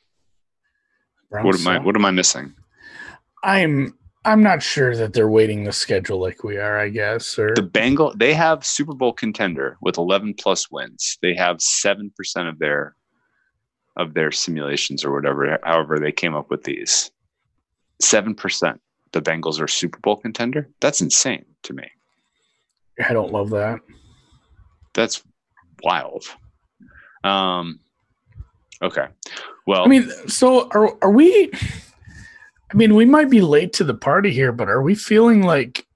Browns what am I what am I missing? I'm I'm not sure that they're weighting the schedule like we are, I guess. Or the Bengal they have Super Bowl contender with 11 plus wins. They have 7% of their of their simulations or whatever however they came up with these. 7% the Bengals are Super Bowl contender? That's insane to me. I don't love that. That's wild. Um, okay. Well, I mean, so are are we? I mean, we might be late to the party here, but are we feeling like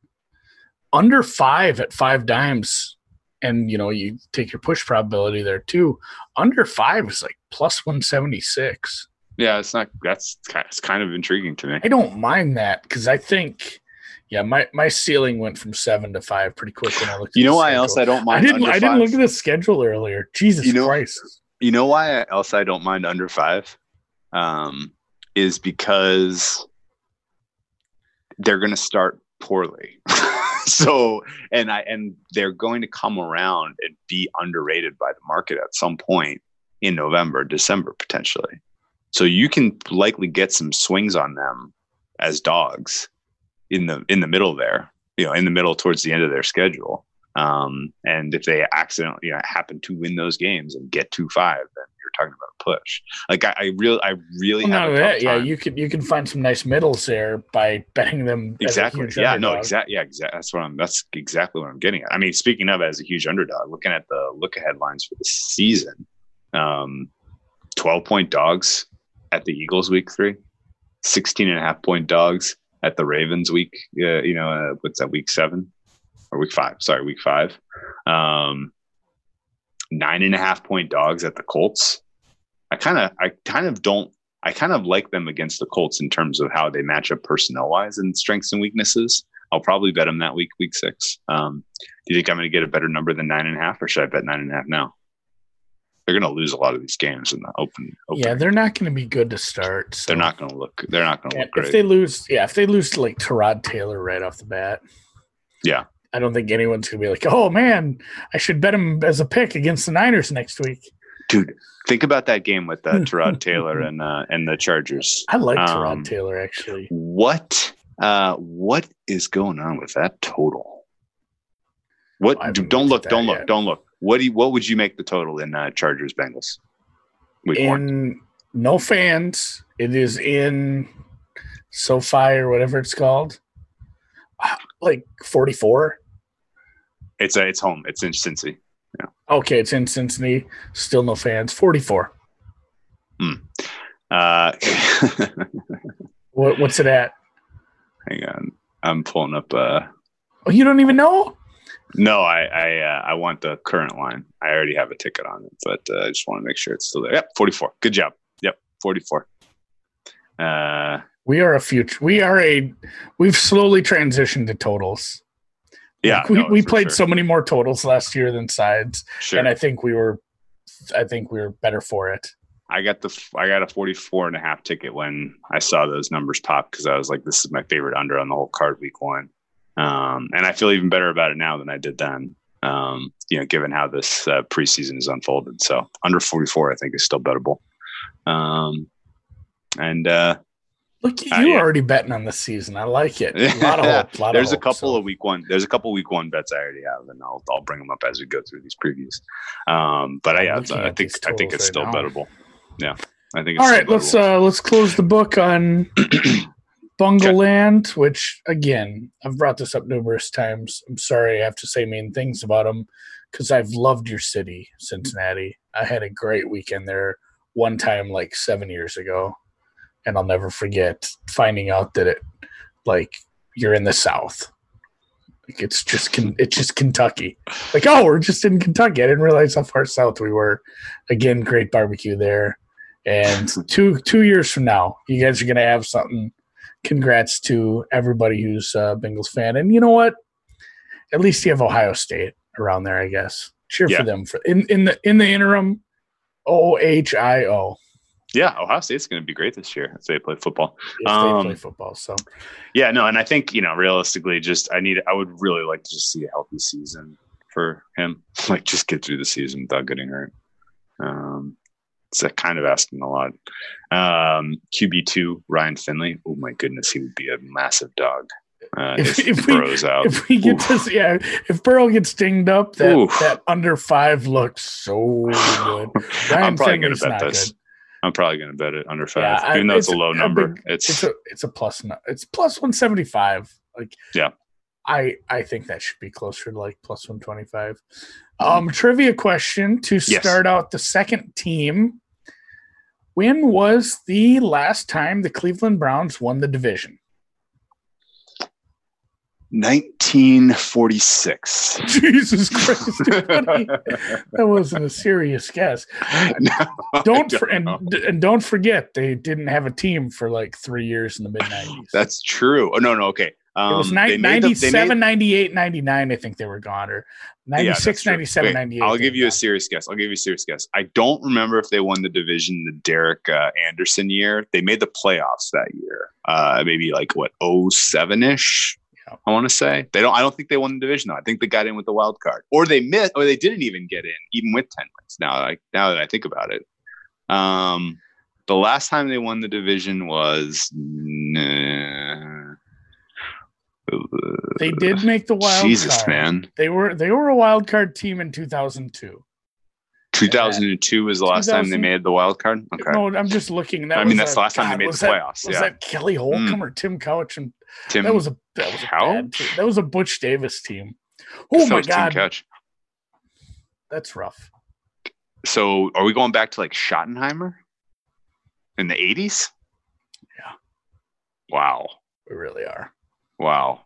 under five at 5Dimes? And you know, you take your push probability there too. Under five is like plus one seventy six. Yeah, it's not. That's it's kind of intriguing to me. I don't mind that because I think yeah, my, my ceiling went from seven to five pretty quick when I looked. you know why schedule. else I don't mind? I didn't. I didn't look at the schedule earlier. Jesus you know, Christ! You know why else I don't mind under five? Um, is because they're going to start poorly. so and I and they're going to come around and be underrated by the market at some point in November, December potentially. So you can likely get some swings on them as dogs in the in the middle there, you know, in the middle towards the end of their schedule. Um, and if they accidentally you know, happen to win those games and get two five, then you're talking about a push. Like I, I really, I really well, that, yeah, you can you can find some nice middles there by betting them exactly. yeah, underdog. no, exactly. Yeah, exactly. That's what I'm. That's exactly what I'm getting at. I mean, speaking of as a huge underdog, looking at the look ahead lines for the season, um, 12 point dogs at the Eagles week three, 16 and a half point dogs at the Ravens week, uh, you know, uh, what's that week seven or week five? Sorry, week five. Um, nine and a half point dogs at the Colts. I kind of, I kind of don't, I kind of like them against the Colts in terms of how they match up personnel wise and strengths and weaknesses. I'll probably bet them that week, week six. Um, do you think I'm going to get a better number than nine and a half, or should I bet nine and a half now? They're going to lose a lot of these games in the open. open. Yeah, they're not going to be good to start. So. They're not going to look. They're not going to yeah, look great. If they lose, yeah, if they lose to like Tyrod Taylor right off the bat, yeah, I don't think anyone's going to be like, "Oh man, I should bet him as a pick against the Niners next week." Dude, think about that game with uh, Tyrod Taylor and uh, and the Chargers. I like Tyrod um, Taylor actually. What uh, what is going on with that total? What? Well, don't look! Don't look! Don't look! What do you, what would you make the total in uh, Chargers Bengals? Week in one? no fans. It is in SoFi or whatever it's called. Like forty four. It's a, it's home. It's in Cincy. Yeah. Okay, it's in Cincinnati. Still no fans. Forty four. Hmm. Uh, what, what's it at? Hang on, I'm pulling up. Uh, oh, you don't even know? No, I I, uh, I want the current line. I already have a ticket on it, but uh, I just want to make sure it's still there. Yep, 44. Good job. Yep, 44. Uh, we are a future. We are a. We've slowly transitioned to totals. Yeah, we, no, we played sure. so many more totals last year than sides, sure. and I think we were, I think we were better for it. I got the I got a 44 and a half ticket when I saw those numbers pop because I was like, this is my favorite under on the whole card week one. Um, and I feel even better about it now than I did then. Um, you know, given how this uh, preseason is unfolded. So under 44, I think is still bettable. Um, and uh, Look, you Uh, yeah. already betting on the season. I like it. A lot of hope. lot There's of a couple so. of week one. There's a couple week one bets I already have, and I'll I'll bring them up as we go through these previews. Um, but I, yeah, I think I think it's right still now. bettable. Yeah, I think. It's All still let's uh let's close the book on Bungleland, which again I've brought this up numerous times. I'm sorry I have to say mean things about them because I've loved your city, Cincinnati. I had a great weekend there one time like seven years ago, and I'll never forget finding out that it like you're in the South. Like it's just it's just Kentucky. Like oh, we're just in Kentucky. I didn't realize how far south we were. Again, great barbecue there. And two two years from now, you guys are gonna have something. Congrats to everybody who's a Bengals fan. And you know what? At least you have Ohio State around there, I guess. Cheer Yeah. for them for in, in the in the interim. O H I O. yeah, Ohio State's going to be great this year if they play football. If they Um, play football. So Yeah, no, and I think you know, realistically, just I need, I would really like to just see a healthy season for him. Like, just get through the season without getting hurt. Um, it's a kind of asking a lot. Um, QB two, Ryan Finley. Oh my goodness, he would be a massive dog uh, If- if, if we- out. if we get Oof. to yeah, if Burrow gets dinged up, that Oof. that under five looks so good. Ryan I'm probably going to bet this. good. I'm probably going to bet it under five, Yeah, even though it's, it's a low a number. big- it's, It's a it's a plus. It's plus one seventy five. Like Yeah. I I think that should be closer to like plus one twenty five. Um, trivia question to Yes. start out the second team. When was the last time the Cleveland Browns won the division? 1946. Jesus Christ, that wasn't a serious guess. No, Don't for, and, and don't forget they didn't have a team for like three years in the mid nineties. That's true. Oh no, no, okay. Um, It was they ni- made the- 97, made- 98, 99, I think they were gone, or Yeah, 96, that's true. 97, Wait, 98. I'll give you a serious guess. I'll give you a serious guess. I don't remember if they won the division the Derek uh, Anderson year. They made the playoffs that year. Uh, maybe like what 07 ish. Yeah. I want to say they don't. I don't think they won the division though. I think they got in with the wild card, or they missed, or they didn't even get in, even with ten wins. Now, like now that I think about it, um, the last time they won the division was. They did make the wild Jesus, card. man. They were they were a wild card team in 2002. 2002 was the last time they made the wild card. Okay. No, I'm just looking. That I mean, that's a- the last time they made was the that- playoffs, Was yeah. that Kelly Holcomb hmm. or Tim Couch? And Tim, that was a that was a bad team. That was a Butch Davis team. Oh my was god, Couch. that's rough. So, are we going back to like Schottenheimer in the 80s? Yeah. Wow. We really are. Wow.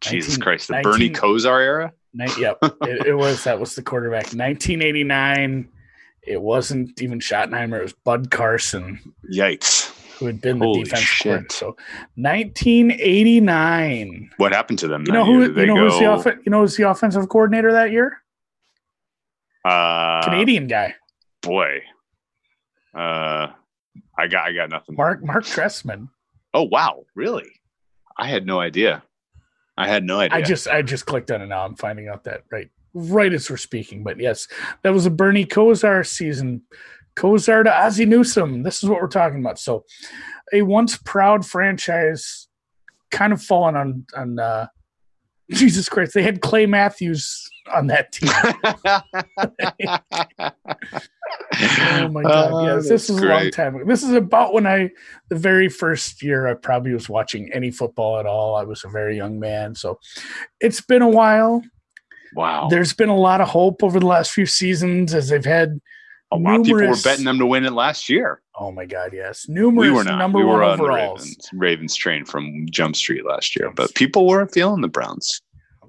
Jesus 19 Christ. The 19 Bernie Kosar era? Yep, it, it was that was the quarterback. 1989. It wasn't even Schottenheimer. It was Bud Carson Yikes. who had been the Holy defense shit. coordinator. So 1989. What happened to them? You know who? You know who's the go, offen- You know who's the offensive coordinator that year? uh, Canadian guy, Boy. Uh, I got, I got nothing. Mark Marc Trestman. Oh, wow. Really? I had no idea. I had no idea. I just I just clicked on it now. I'm finding out that right right as we're speaking. But yes, that was a Bernie Kosar season. Kosar to Ozzie Newsome. This is what we're talking about. So, a once proud franchise, kind of fallen on on. uh Jesus Christ! They had Clay Matthews on that team. Oh my god! Oh, yes, this is a long time ago. This is about when I, the very first year I probably was watching any football at all. I was a very young man, so it's been a while. Wow. There's been a lot of hope over the last few seasons as they've had. a lot of people were betting them to win it last year. Oh my god! Yes, numerous We were not. number we were one on overalls. Ravens, Ravens train from Jump Street last year, but people were feeling the Browns.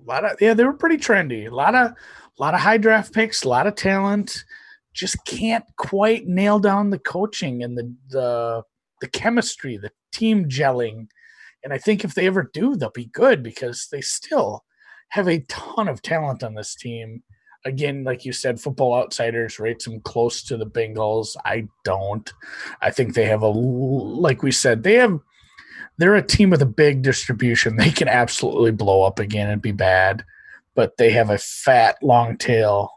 Lot of yeah, they were pretty trendy. A lot of, a lot of high draft picks, a lot of talent. Just can't quite nail down the coaching and the the the chemistry, the team gelling. And I think if they ever do, they'll be good because they still have a ton of talent on this team. Again, like you said, football outsiders rates them close to the Bengals. I don't. I think they have a like we said, they have they're a team with a big distribution. They can absolutely blow up again and be bad, but they have a fat long tail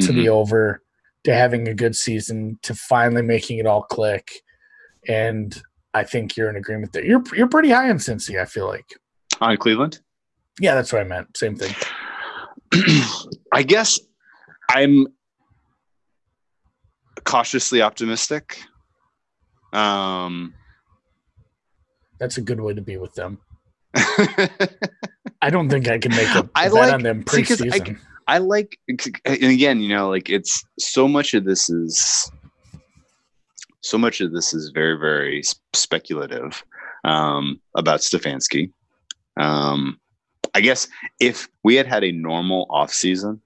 to Mhm. the over, to having a good season, to finally making it all click. and I think you're in agreement there. You're you're pretty high on Cincy. I feel like. On Cleveland. Yeah, that's what I meant. Same thing. I guess I'm cautiously optimistic. Um, That's a good way to be with them. I don't think I can make a I like- on them 'cause I- preseason. I like, and again, you know, like it's so much of this is so much of this is very, very speculative um, about Stefanski. Um, I guess if we had had a normal off season,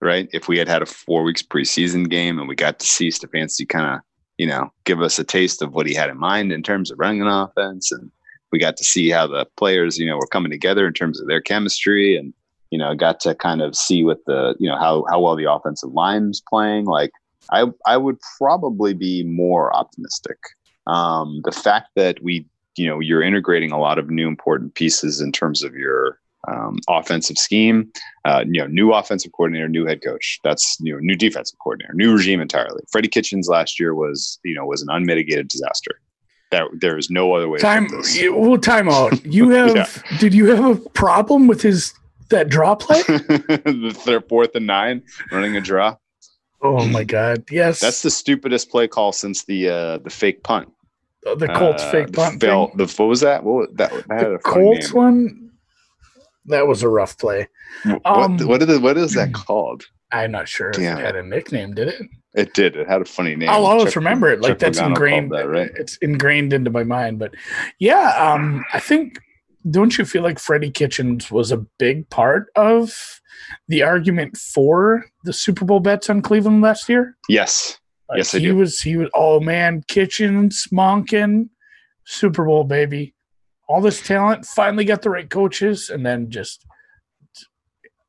right? If we had had a four weeks preseason game and we got to see Stefanski kind of, you know, give us a taste of what he had in mind in terms of running an offense, and we got to see how the players, you know, were coming together in terms of their chemistry, and you know, got to kind of see what the, you know, how how well the offensive line's playing. Like, I I would probably be more optimistic. Um, the fact that we, you know, you're integrating a lot of new important pieces in terms of your um, offensive scheme, uh, you know, new offensive coordinator, new head coach. That's you know, new defensive coordinator, new regime entirely. Freddie Kitchens last year was, you know, was an unmitigated disaster. That there is no other way. Time. To. Well, time out. You have. Yeah. Did you have a problem with his that draw play? the third, fourth and nine, running a draw. oh my God! Yes, That's the stupidest play call since the uh, the fake punt. the Colts Uh, fake the punt. fail- The what was that? What was, that, that The Colts one. That was a rough play. What, um, what, is, what is that called? I'm not sure Damn it had a nickname. Did it? It did. It had a funny name. I'll always Chuck- remember it. Like Chuck that's Pagano ingrained. That, right? It's ingrained into my mind. But yeah, um, I think. Don't you feel like Freddie Kitchens was a big part of the argument for the Super Bowl bets on Cleveland last year? Yes. Like, Yes, I he do. was. He was. Oh man, Kitchens, Monken, Super Bowl baby, all this talent. Finally got the right coaches, and then just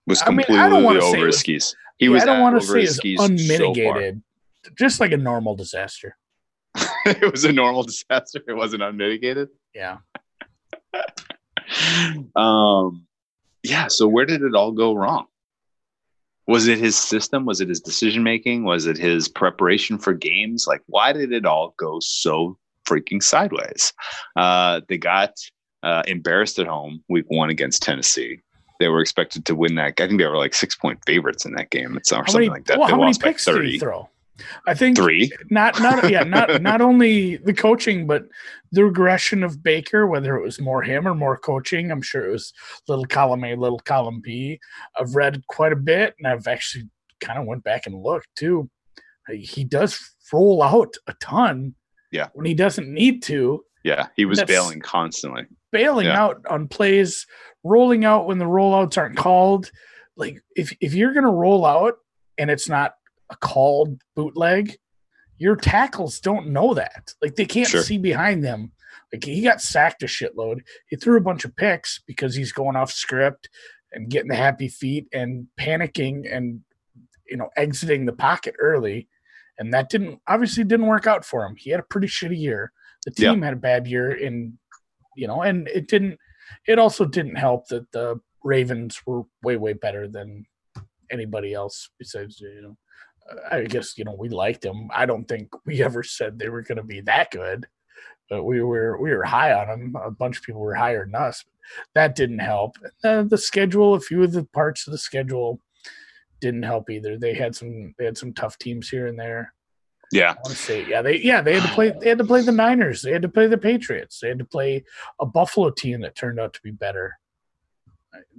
Was I mean, I completely over his was- skis. He Yeah, was I don't want to say it's unmitigated, just like a normal disaster. it was a normal disaster. It wasn't unmitigated. Yeah. um, yeah. So where did it all go wrong? Was it his system? Was it his decision making? Was it his preparation for games? Like, why did it all go so freaking sideways? Uh, they got uh, embarrassed at home week one against Tennessee. They were expected to win that. I think they were like six point favorites in that game. It's or something many, like that. well, they how many lost by picks did he throw? I think Three. not not yeah not not only the coaching but the regression of Baker whether it was more him or more coaching I'm sure it was little column A little column B I've read quite a bit and I've actually kind of went back and looked too he does roll out a ton Yeah. when he doesn't need to Yeah, he was bailing constantly. bailing Yeah. out on plays, rolling out when the rollouts aren't called. Like if if you're gonna roll out and it's not a called bootleg, your tackles don't know that. Like they can't Sure. see behind them. Like he got sacked a shitload. He threw a bunch of picks because he's going off script and getting the happy feet and panicking and you know exiting the pocket early. And that didn't obviously didn't work out for him. He had a pretty shitty year. The Yeah. team had a bad year and you know, and it didn't. It also didn't help that the Ravens were way way better than anybody else besides you know. I guess you know we liked them. I don't think we ever said they were going to be that good, but we were we were high on them. A bunch of people were higher than us. That didn't help. Uh, the schedule, a few of the parts of the schedule, didn't help either. They had some they had some tough teams here and there. Yeah, I want to say, yeah, they yeah they had to play they had to play the Niners, they had to play the Patriots, they had to play a Buffalo team that turned out to be better.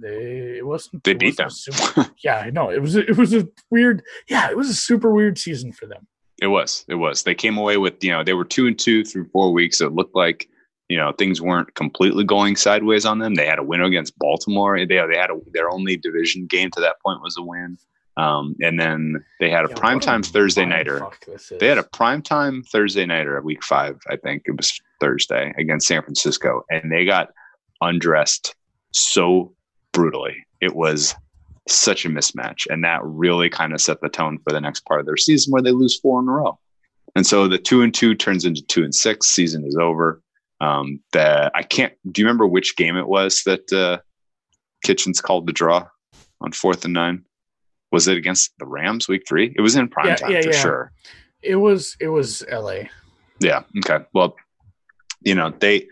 They it wasn't They it beat wasn't a super- yeah, I know it was a- it was a weird yeah it was a super weird season for them. it was. It was. They came away with you know they were two and two through four weeks. It looked like you know things weren't completely going sideways on them. They had a win against Baltimore. They they had a, their only division game to that point was a win. Um, and then they had a Yeah, primetime Thursday nighter. fuck this is. They had a primetime Thursday nighter at week five, I think it was Thursday against San Francisco, and they got undressed so brutally. It was such a mismatch, and that really kind of set the tone for the next part of their season, where they lose four in a row. And so the two and two turns into two and six. Season is over. Um, the I can't. Do you remember which game it was that uh, Kitchens called the draw on fourth and nine? Was it against the Rams week three? It was in prime Yeah, time yeah, for yeah. sure. it was it was L.A. Yeah. Okay. Well, you know they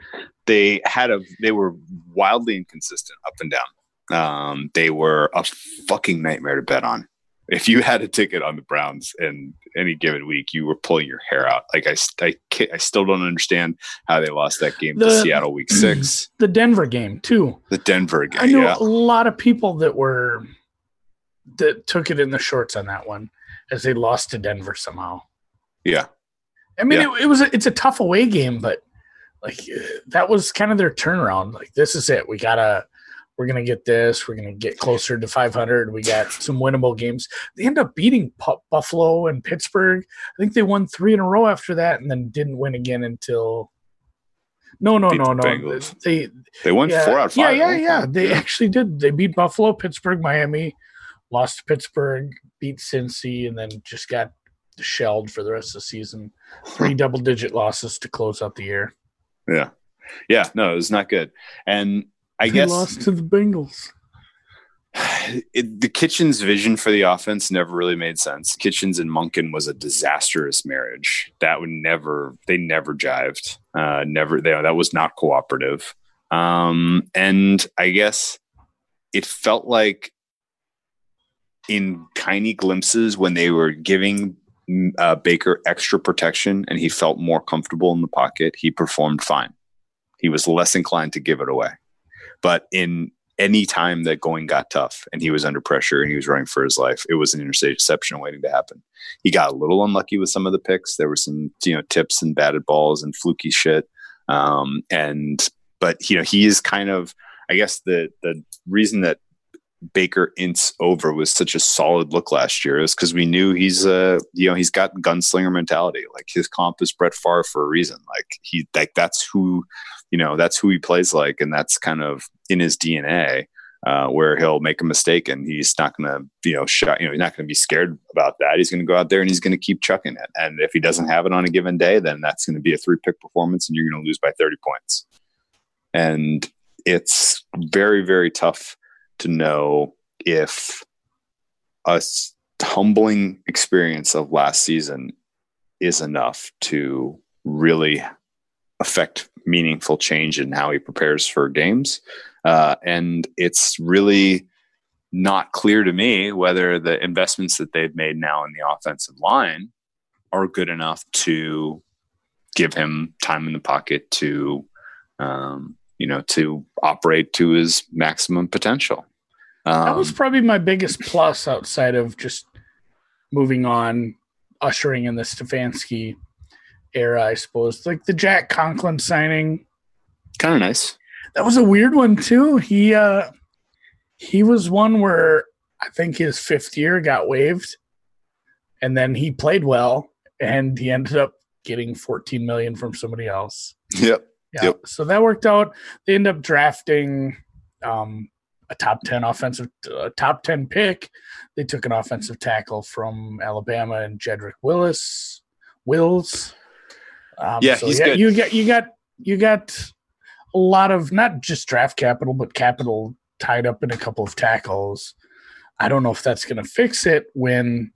they had a they were wildly inconsistent up and down. Um, they were a fucking nightmare to bet on. If you had a ticket on the Browns in any given week, you were pulling your hair out. Like I, I, I still don't understand how they lost that game The- to Seattle week six. The Denver game too. The Denver game. I know yeah. a lot of people that were that took it in the shorts on that one as they lost to Denver somehow. Yeah. I mean, Yeah. it, it was a, it's a tough away game, but like that was kind of their turnaround. Like this is it. We gotta we're gonna get this. We're gonna get closer to 500. We got some winnable games. They end up beating Pu- Buffalo and Pittsburgh. I think they won three in a row after that, and then didn't win again until. No, no, Beat no, the no. Bengals. They They won yeah, four out of Yeah, five. yeah, at one yeah. point. They actually did. They beat Buffalo, Pittsburgh, Miami, lost to Pittsburgh, beat Cincy, and then just got shelled for the rest of the season. Three double digit losses to close out the year. Yeah. Yeah. No, it was not good. And I They guess lost to the Bengals. it, the Kitchens vision for the offense never really made sense. Kitchens and Monken was a disastrous marriage. That would never, they never jived. Uh, never, they, that was not cooperative. Um, and I guess it felt like in tiny glimpses when they were giving mm, uh, Baker extra protection and he felt more comfortable in the pocket, he performed fine. He was less inclined to give it away. But in any time that going got tough and he was under pressure and he was running for his life, it was an interception waiting to happen. He got a little unlucky with some of the picks. There were some, you know, tips and batted balls and fluky shit. Um, and but you know, he is kind of, I guess the the reason that Baker ints over was such a solid look last year is because we knew he's a you know he's got gunslinger mentality. Like his comp is Brett Favre for a reason. Like he like that's who you know that's who he plays like, and that's kind of in his DNA. Uh, where he'll make a mistake and he's not going to, you know, shot, you know, he's not going to be scared about that. He's going to go out there and he's going to keep chucking it. And if he doesn't have it on a given day, then that's going to be a three pick performance and you're going to lose by 30 points. And it's very, very tough to know if a humbling experience of last season is enough to really affect meaningful change in how he prepares for games. Uh, and it's really not clear to me whether the investments that they've made now in the offensive line are good enough to give him time in the pocket to, um, you know, to operate to his maximum potential. Um, That was probably my biggest plus outside of just moving on, ushering in the Stefanski era, I suppose. Like the Jack Conklin signing, kind of nice. that was a weird one too. He uh he was one where I think his fifth year got waived, and then he played well, and he ended up getting 14 million from somebody else. Yep. Yeah. Yep. So that worked out. They end up drafting um, a top 10 offensive, top 10 pick. They took an offensive tackle from Alabama and Jedrick Willis, Wills. Um, Yeah, he's good. You got, you got, you got a lot of not just draft capital, but capital tied up in a couple of tackles. I don't know if that's going to fix it when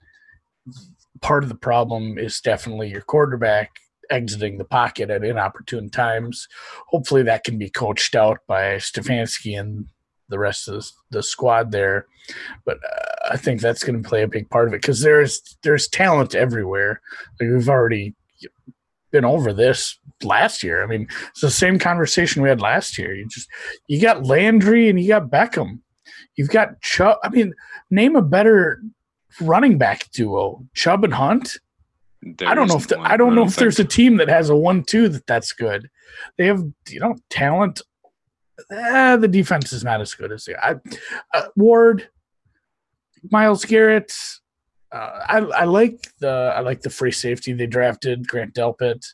part of the problem is definitely your quarterback exiting the pocket at inopportune times. Hopefully, that can be coached out by Stefanski and the rest of the squad there. But uh, I think that's going to play a big part of it because there's there's talent everywhere. Like we've already been over this last year. I mean, it's the same conversation we had last year. You just you got Landry and you got Beckham. You've got Chubb. I mean, name a better running back duo, Chubb and Hunt. I don't know if the, I don't know if there's a team that has a one-two that that's good. They have you know talent. Eh, the defense is not as good as the I, uh, Ward, Myles Garrett. Uh, I I like the I like the free safety they drafted Grant Delpit.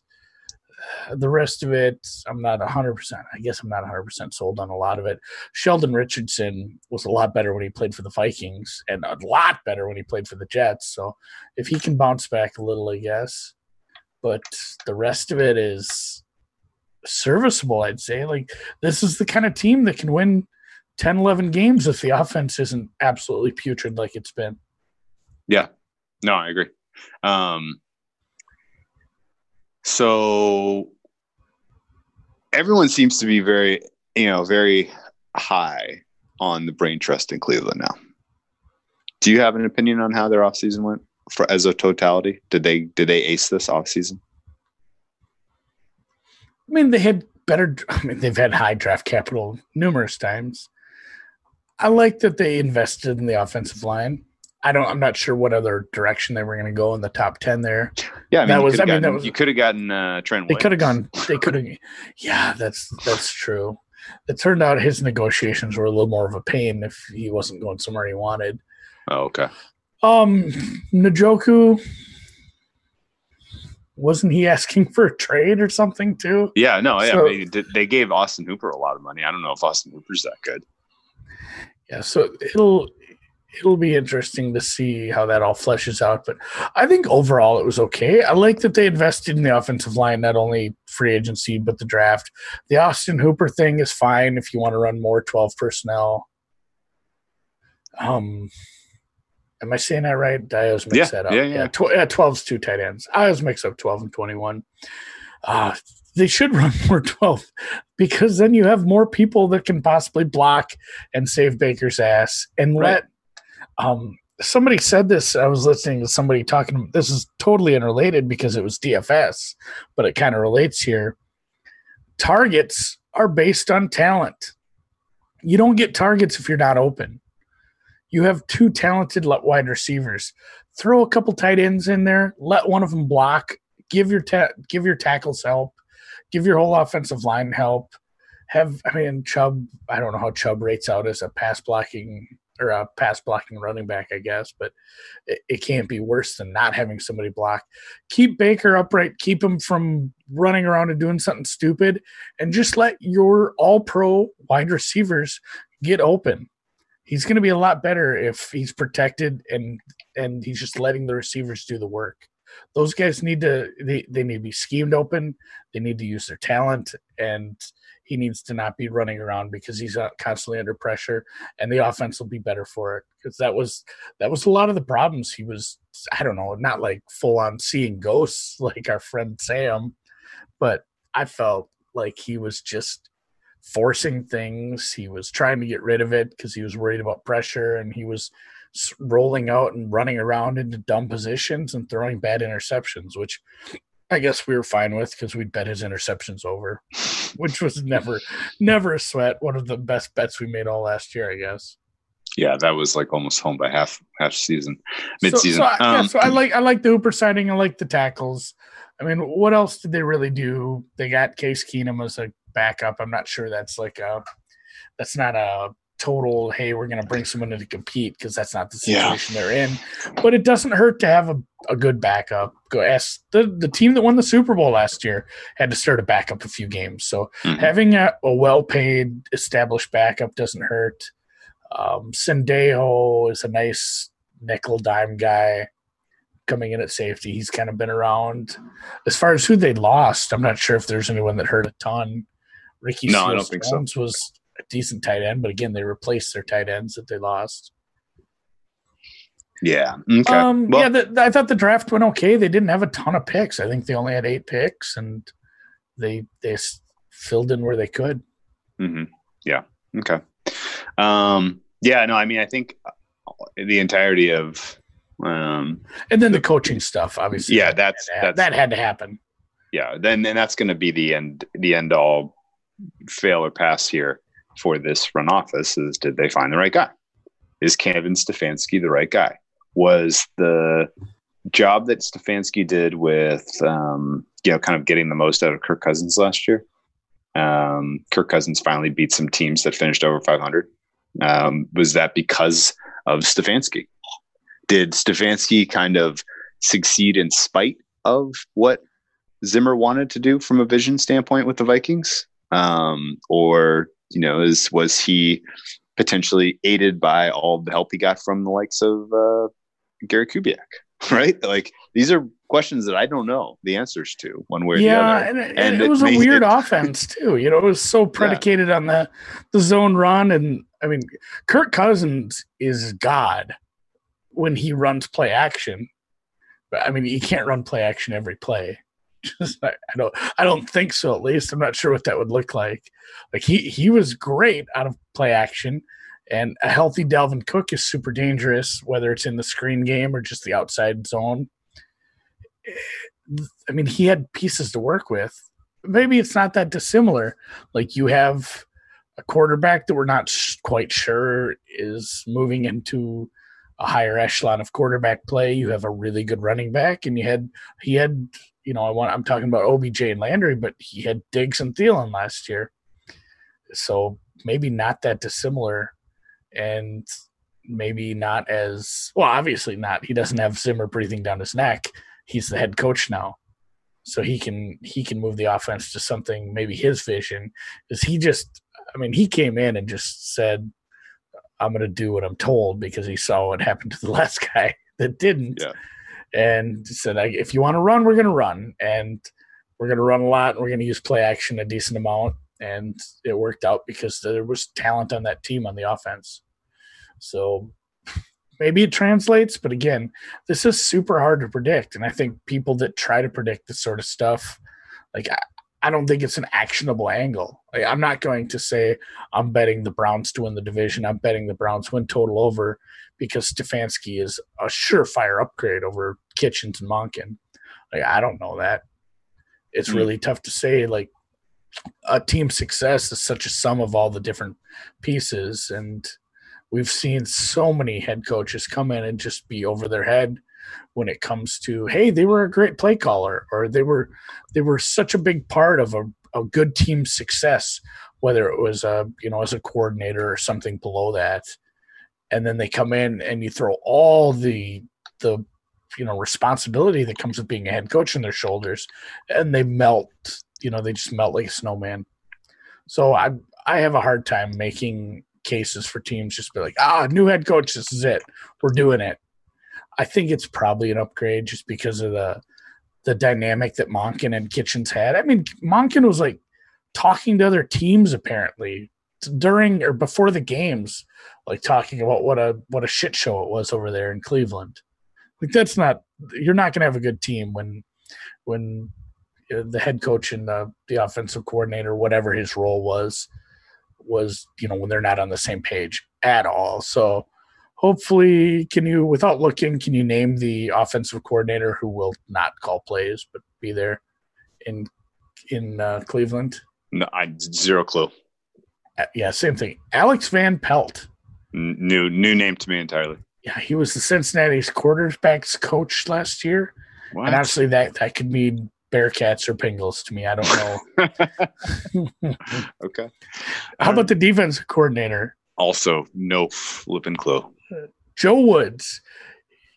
The rest of it, I'm not 100. percent I guess I'm not 100 percent sold on a lot of it. Sheldon Richardson was a lot better when he played for the Vikings, and a lot better when he played for the Jets. So if he can bounce back a little, I guess. But the rest of it is serviceable, I'd say. Like, this is the kind of team that can win 10, 11 games if the offense isn't absolutely putrid like it's been. Yeah. No, I agree. Um, So everyone seems to be very, you know, very high on the brain trust in Cleveland now. Do you have an opinion on how their offseason went for as a totality? Did they did they ace this offseason? I mean, they had better. I mean, they've had high draft capital numerous times. I like that they invested in the offensive line. I don't. I'm not sure what other direction they were going to go in the top ten there. Yeah, I mean, That was- I mean, gotten- that was- you could have gotten uh, Trent. They could have gone. They could have. Yeah, that's that's true. It turned out his negotiations were a little more of a pain if he wasn't going somewhere he wanted. Oh, okay. Um, Njoku wasn't he asking for a trade or something too? Yeah, no, yeah. So- they gave Austin Hooper a lot of money. I don't know if Austin Hooper's that good. Yeah, so it'll it'll be interesting to see how that all fleshes out. But I think overall it was okay. I like that they invested in the offensive line, not only free agency but the draft. The Austin Hooper thing is fine if you want to run more twelve personnel. Um, am I saying that right? I always mix Yeah, that up. yeah, yeah. tw- yeah, 12's two tight ends. I always mix up twelve and twenty-one. Uh, they should run more 12 because then you have more people that can possibly block and save Baker's ass and Right. let um somebody said this I was listening to somebody talking this is totally unrelated because it was DFS but it kind of relates here. Targets are based on talent. You don't get targets if you're not open. You have two talented wide receivers. Throw a couple tight ends in there let one of them block give your ta- give your tackles help give your whole offensive line help. Have I mean Chubb. I don't know how Chubb rates out as a pass blocking or a pass blocking running back, I guess, but it, it can't be worse than not having somebody block. Keep Baker upright, keep him from running around and doing something stupid, and just let your all pro wide receivers get open. He's going to be a lot better if he's protected and and he's just letting the receivers do the work. Those guys need to they, they need to be schemed open. They need to use their talent and he needs to not be running around because he's uh, constantly under pressure and the offense will be better for it. Because that was that was a lot of the problems he was i don't know not like full on seeing ghosts like our friend sam but i felt like he was just forcing things. He was trying to get rid of it because he was worried about pressure and he was rolling out and running around into dumb positions and throwing bad interceptions which I guess we were fine with because we'd bet his interceptions over, which was never, never a sweat. One of the best bets we made all last year, I guess. Yeah, that was like almost home by half half season, So, mid season. so, I, yeah, um, so I like I like the Hooper signing. I like the tackles. I mean, what else did they really do? They got Case Keenum as a backup. I'm not sure that's like a that's not a total. Hey, we're going to bring someone in to compete because that's not the Yeah. situation they're in. But it doesn't hurt to have a, a good backup. Go ask the the team that won the Super Bowl last year had to start a backup a few games. So mhm. having a, a well paid established backup doesn't hurt. Um, Sendejo is a nice nickel dime guy coming in at safety. He's kind of been around. As far as who they lost, I'm not sure if there's anyone that hurt a ton. Ricky No, I don't think so. Was a decent tight end, but again, they replaced their tight ends that they lost. Yeah. Okay. Um, well, yeah, the, I thought the draft went okay. They didn't have a ton of picks. I think they only had eight picks, and they they filled in where they could. hmm Yeah. Okay. Um, yeah. No. I mean, I think the entirety of um, And then the coaching stuff, obviously. yeah, that, that's had, that's that had to happen. yeah. Then then that's going to be the end the end all fail or pass here for this front office is did they find the right guy? Is Kevin Stefanski the right guy? Was the job that Stefanski did with um, you know kind of getting the most out of Kirk Cousins last year? Um, Kirk Cousins finally beat some teams that finished over 500. Um, was that because of Stefanski? Did Stefanski kind of succeed in spite of what Zimmer wanted to do from a vision standpoint with the Vikings? Um, or, you know, is was he potentially aided by all the help he got from the likes of uh, Gary Kubiak? Right? Like these are questions that I don't know the answers to one way or the Yeah, other. and, it, And it it was a weird it- offense too. You know, it was so predicated on the the zone run, and I mean, Kirk Cousins is God when he runs play action. But I mean, he can't run play action every play. Just, I, don't I don't think so. At least I'm not sure what that would look like. Like he he was great out of play action, and a healthy Dalvin Cook is super dangerous, whether it's in the screen game or just the outside zone. I mean, he had pieces to work with. Maybe it's not that dissimilar. Like you have a quarterback that we're not sh- quite sure is moving into a higher echelon of quarterback play. You have a really good running back, and you had he had you know I want I'm talking about OBJ and Landry, but he had Diggs and Thielen last year, so maybe not that dissimilar, and maybe not as well. Obviously not. He doesn't have Zimmer breathing down his neck. He's the head coach now, so he can he can move the offense to something maybe his vision. Is he just? I mean, he came in and just said I'm going to do what I'm told because he saw what happened to the last guy that didn't. Yeah. And said, if you want to run, we're going to run. And we're going to run a lot and we're going to use play action a decent amount. And it worked out because there was talent on that team on the offense. So maybe it translates, but again, this is super hard to predict. And I think people that try to predict this sort of stuff, like I don't think it's an actionable angle. Like, I'm not going to say I'm betting the Browns to win the division. I'm betting the Browns win total over because Stefanski is a surefire upgrade over Kitchens and Monken. Like I don't know that. It's mm-hmm. really tough to say. Like a team success is such a sum of all the different pieces, and we've seen so many head coaches come in and just be over their head when it comes to hey they were a great play caller or they were they were such a big part of a, a good team success whether it was a you know as a coordinator or something below that. And then they come in and you throw all the the you know responsibility that comes with being a head coach on their shoulders and they melt you know they just melt like a snowman. So i i have a hard time making cases for teams just be like ah new head coach this is it. We're doing it I think it's probably an upgrade just because of the the dynamic that Monken and Kitchens had. I mean, Monken was like talking to other teams apparently during or before the games, like talking about what a what a shit show it was over there in Cleveland. Like that's not you're not going to have a good team when when uh, the head coach and the, the offensive coordinator, whatever his role was, was you know when they're not on the same page at all. So hopefully can you without looking can you name the offensive coordinator who will not call plays but be there in in uh, cleveland? No i zero clue. Uh, yeah same thing. Alex van pelt. N- new new name to me entirely. Yeah he was the cincinnati's quarterbacks coach last year. What? and obviously that that could mean bearcats or pingles to me. I don't know. Okay. How about the defense coordinator? Also no flipping clue Joe Woods.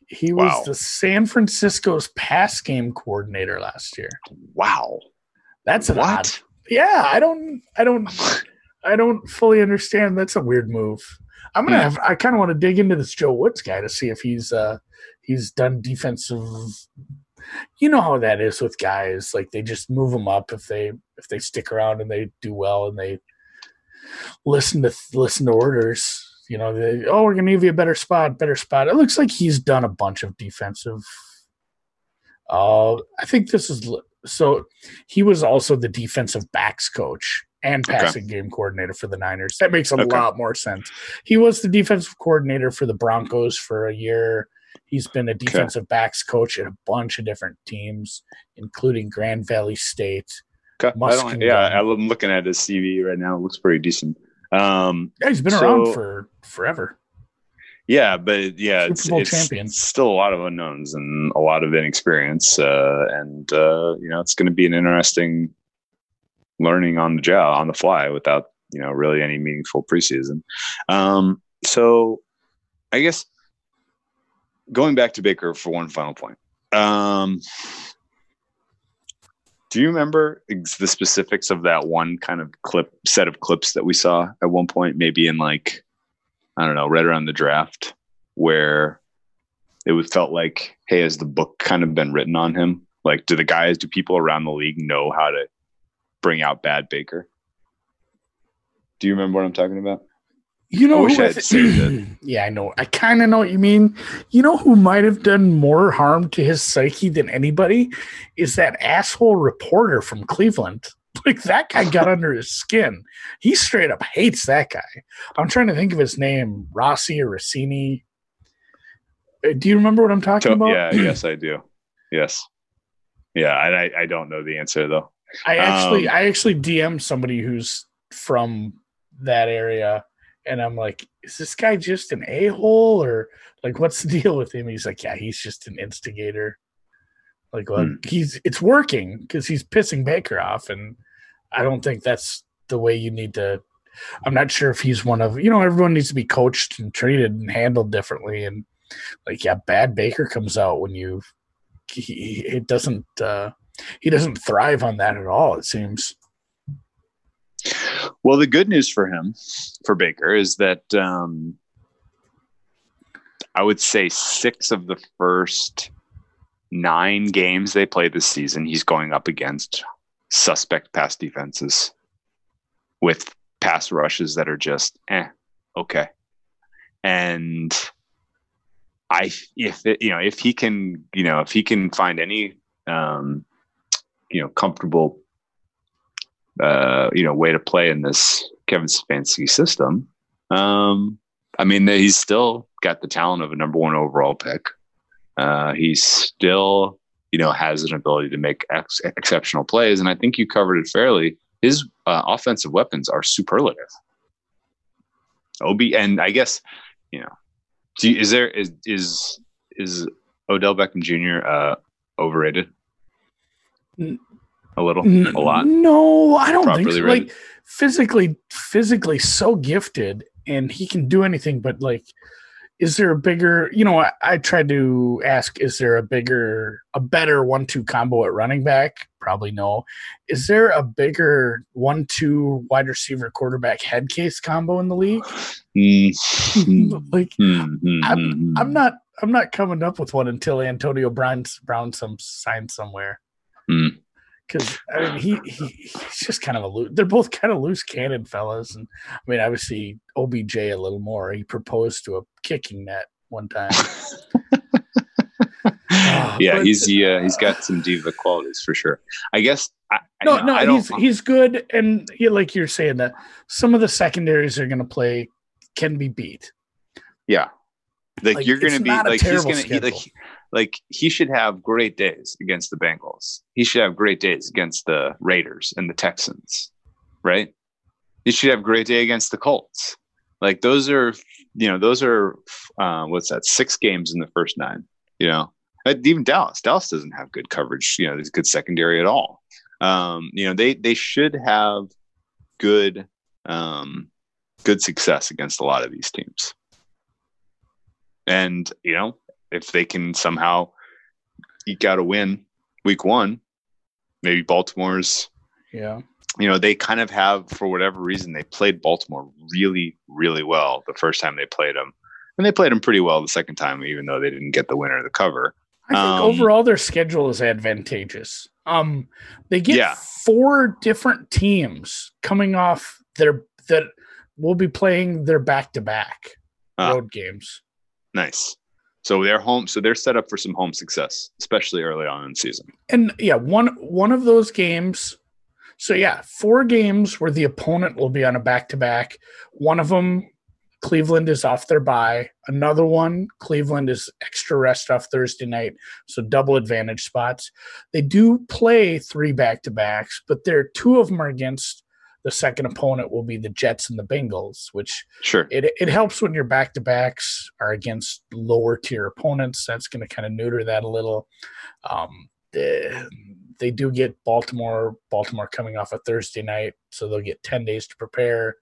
He was the San Francisco's pass game coordinator last year. Wow. That's what? odd. Yeah, I don't I don't I don't fully understand. That's a weird move. I'm gonna hmm. have I kind of want to dig into this Joe Woods guy to see if he's uh he's done defensive you know how that is with guys like they just move them up if they if they stick around and they do well and they listen to listen to orders you know, they, oh, we're going to give you a better spot, better spot. It looks like he's done a bunch of defensive. Uh, I think this is so. He was also the defensive backs coach and passing okay. game coordinator for the Niners. That makes a okay. lot more sense. He was the defensive coordinator for the Broncos for a year. He's been a defensive okay. backs coach at a bunch of different teams, including Grand Valley State. I yeah, I'm looking at his CV right now. It looks pretty decent. Um, yeah, he's been so, around for forever. Yeah, but yeah, it's, it's, still a lot of unknowns and a lot of inexperience, uh, and uh, you know it's going to be an interesting learning on the job, on the fly, without you know really any meaningful preseason. Um, so, I guess going back to Baker for one final point. Um, do you remember the specifics of that one kind of clip set of clips that we saw at one point, maybe in like, I don't know, right around the draft, where it felt like, hey, has the book kind of been written on him? Like, do the guys, do people around the league know how to bring out bad Baker? Do you remember what I'm talking about? You know, I wish who I I had saved it. yeah, I know. I kind of know what you mean. You know who might have done more harm to his psyche than anybody is that asshole reporter from Cleveland. Like that guy got under his skin. He straight up hates that guy. I'm trying to think of his name, Rossi or Rossini. Uh, Do you remember what I'm talking To- about? yeah, yes, I do. Yes. Yeah, I, I- don't know the answer though. I actually Um, I actually DM'd somebody who's from that area and I'm like, is this guy just an a-hole or like what's the deal with him? He's like, Yeah, he's just an instigator. Like well, Hmm. he's it's working because he's pissing Baker off and I don't think that's the way you need to I'm not sure if he's one of you know, everyone needs to be coached and treated and handled differently and like yeah, bad Baker comes out when you he, it doesn't uh he doesn't thrive on that at all it seems Well, the good news for him, for Baker, is that um, I would say six of the first nine games they play this season, he's going up against suspect pass defenses with pass rushes that are just eh, okay. And I, if it, you know, if he can, you know, if he can find any, um, you know, comfortable uh, you know, way to play in this Kevin Stefanski system. Um, I mean, he's still got the talent of a number one overall pick. Uh, he still, you know, has an ability to make ex- exceptional plays, and I think you covered it fairly. His uh, offensive weapons are superlative. Ob, and I guess, you know, do is there is is is Odell Beckham Jr. Uh, overrated? A little, a lot. No, I don't think so. Like physically, physically so gifted, and he can do anything. But like, is there a bigger? You know, I, I tried to ask: Is there a bigger, a better one-two combo at running back? Probably no. Is there a bigger one-two wide receiver quarterback head case combo in the league? Mm. like, Hmm, hmm, hmm, I'm not. I'm not coming up with one until Antonio Brown Brown some signed somewhere. Hmm. Because I mean, he, he he's just kind of a loose. They're both kind of loose cannon fellas, and I mean, obviously OBJ a little more. He proposed to a kicking net one time. Ah, yeah, but- he's he, uh, he's got some diva qualities for sure. I guess. I, I- no, know, no, I he's he's good, and he, like you're saying that some of the secondaries are going to play can be beat. yeah. Like, like, you're gonna be like he's gonna like schedule. Like he should have great days against the Bengals. He should have great days against the Raiders and the Texans, right? He should have great day against the Colts. Like those are you know those are uh, what's that six games in the first nine. You know, even Dallas. Dallas doesn't have good coverage. You know, there's good secondary at all. Um, you know, they they should have good um, good success against a lot of these teams. And you know, if they can somehow eke out a win week one, maybe Baltimore's. Yeah, You know, they kind of have, for whatever reason, they played Baltimore really, really well the first time they played them, and they played them pretty well the second time, even though they didn't get the winner of the cover. I think Um, overall their schedule is advantageous. Um, they get Yeah. four different teams coming off their that will be playing their back to back road games. Nice. So they're home. So they're set up for some home success, especially early on in season. And yeah, one one of those games. So yeah, four games where the opponent will be on a back to back. One of them, Cleveland is off their bye. Another one, Cleveland is extra rest off Thursday night, so double advantage spots. They do play three back to backs, but there two of them are against the second opponent will be the Jets and the Bengals, which Sure. it, it helps when your back to backs are against lower tier opponents. That's going to kind of neuter that a little. Um, they, they do get Baltimore, Baltimore coming off a Thursday night, so they'll get 10 days to prepare.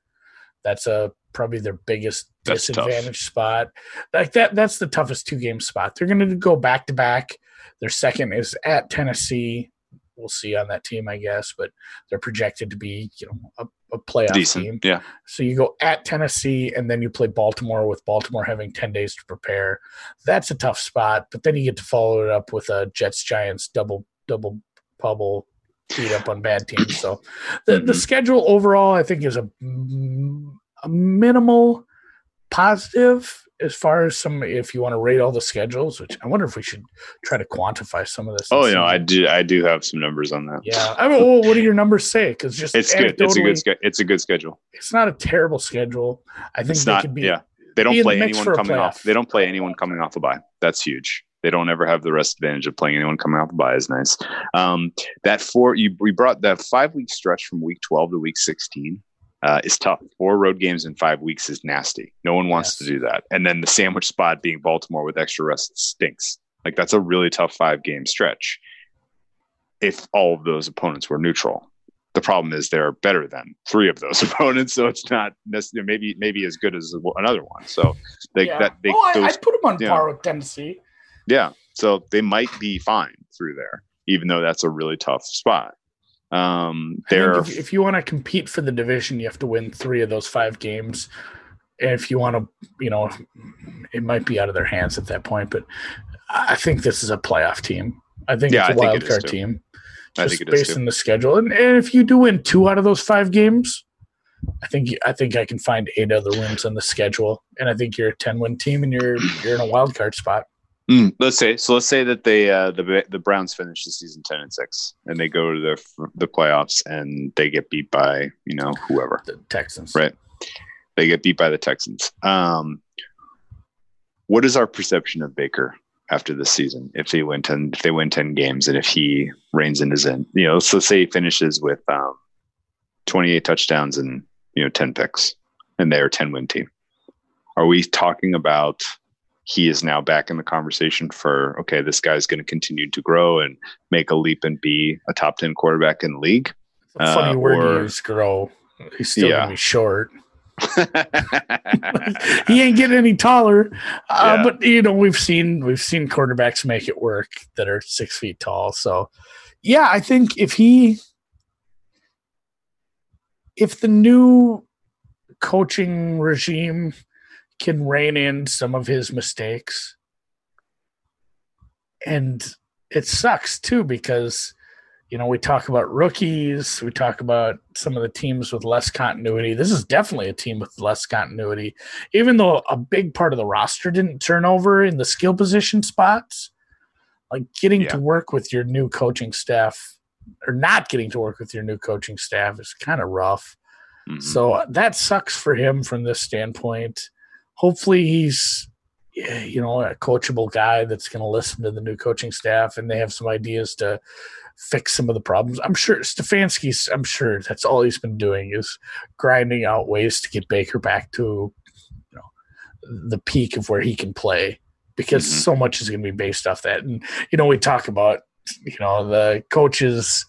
That's a probably their biggest That's tough. disadvantage spot. Like that, that's the toughest two game spot. They're going to go back to back. Their second is at Tennessee. We'll see on that team, I guess, but they're projected to be, you know, a, a playoff Decent. team. Yeah. So you go at Tennessee and then you play Baltimore with Baltimore having 10 days to prepare. That's a tough spot, but then you get to follow it up with a Jets Giants double double bubble beat up on bad teams. So the, the Mhm. schedule overall I think is a, a minimal positive as far as some if you want to rate all the schedules which i wonder if we should try to quantify some of this Oh, no, I do. I do have some numbers on that. yeah i mean well, what do your numbers say because just It's good. It's a good. It's a good schedule. it's not a terrible schedule i think It's they not. could be yeah, they don't play anyone coming off. They don't play anyone coming off a bye. That's huge. They don't ever have the rest advantage of playing anyone coming off the bye. Is nice. Um, that four you we brought that five week stretch from week twelve to week sixteen. Uh, is tough. Four road games in five weeks is nasty. No one wants Yes. to do that. And then the sandwich spot being Baltimore with extra rest stinks. Like that's a really tough five game stretch. If all of those opponents were neutral, the problem is they're better than three of those opponents, so it's not necessarily maybe maybe as good as another one. So they yeah. that they oh, I, those, I'd put them on par with tennessee yeah, so they might be fine through there, even though that's a really tough spot. Um, I if, if you want to compete for the division you have to win three of those five games. And if you want to you know it might be out of their hands at that point but i think this is a playoff team. I think Yeah, it's a I wild card team I just think it is based on the schedule. And, and if you do win two out of those five games, I think I think I can find eight other wins on the schedule, and I think you're a ten win team, and you're you're in a wild card spot. Mm, let's say so. Let's say that they uh, the the Browns finish the season ten and six, and they go to the the playoffs, and they get beat by you know whoever. The Texans, Right. They get beat by the Texans. Um, what is our perception of Baker after this season? If they win ten, if they win ten games, and if he reins in his end, you know, so say he finishes with um, twenty eight touchdowns and you know ten picks, and they're a ten win team. Are we talking about he is now back in the conversation for okay, this guy's going to continue to grow and make a leap and be a top ten quarterback in the league? A funny Uh, word or- to use. Grow. He's still Yeah. gonna be short. He ain't getting any taller. Uh, Yeah. But you know, we've seen we've seen quarterbacks make it work that are six feet tall. So, yeah, I think if he, if the new coaching regime can rein in some of his mistakes, and it sucks too because you know we talk about rookies we talk about some of the teams with less continuity this is definitely a team with less continuity even though a big part of the roster didn't turn over in the skill position spots like getting Yeah. to work with your new coaching staff or not getting to work with your new coaching staff is kind of rough Mhm. so uh, that sucks for him from this standpoint. Hopefully, he's you know a coachable guy that's going to listen to the new coaching staff and they have some ideas to fix some of the problems. I'm sure Stefanski's. I'm sure that's all he's been doing is grinding out ways to get Baker back to you know the peak of where he can play because Mhm. so much is going to be based off that. And you know we talk about you know the coaches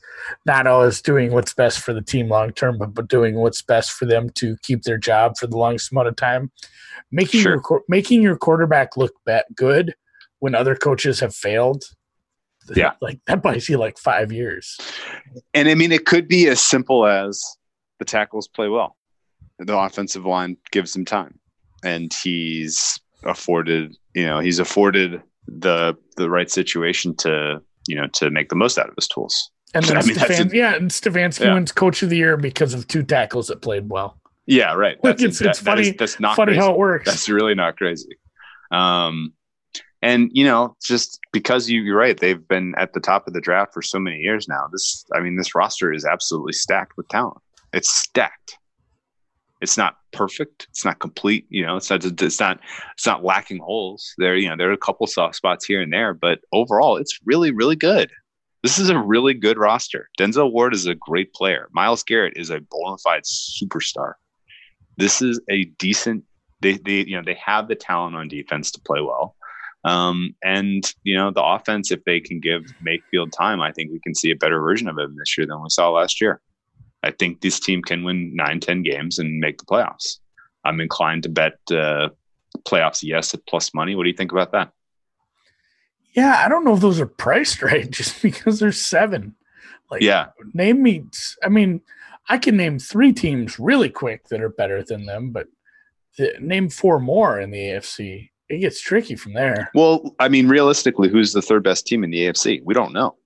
not always doing what's best for the team long term, but, but doing what's best for them to keep their job for the longest amount of time. Making Sure. your making your quarterback look good when other coaches have failed. Yeah. like that buys you like five years. And I mean, it could be as simple as the tackles play well. The offensive line gives him time, and he's afforded, you know, he's afforded the the right situation to, you know, to make the most out of his tools. And then I mean, Stefan, a- yeah, and Stefanski Yeah. wins Coach of the Year because of two tackles that played well. Yeah, right. That's, it's- it's that- that is- funny- that's not Funny crazy. how it works. That's really not crazy. Um, and you know, just because you, you're right, they've been at the top of the draft for so many years now. This, I mean, this roster is absolutely stacked with talent. It's stacked. It's not perfect. It's not complete. You know, it's not. It's not. It's not lacking holes. There, you know, there are a couple soft spots here and there, but overall, it's really, really good. This is a really good roster. Denzel Ward is a great player. Myles Garrett is a bona fide superstar. This is a decent they they you know they have the talent on defense to play well. Um, and you know the offense, if they can give Mayfield time, I think we can see a better version of him this year than we saw last year. I think this team can win nine, ten games and make the playoffs. I'm inclined to bet uh, playoffs yes at plus money. What do you think about that? Yeah, I don't know if those are priced right just because there's seven. Like, Yeah, name me. I mean, I can name three teams really quick that are better than them, but the, name four more in the AFC. It gets tricky from there. well, I mean, realistically, who's the third best team in the AFC? We don't know.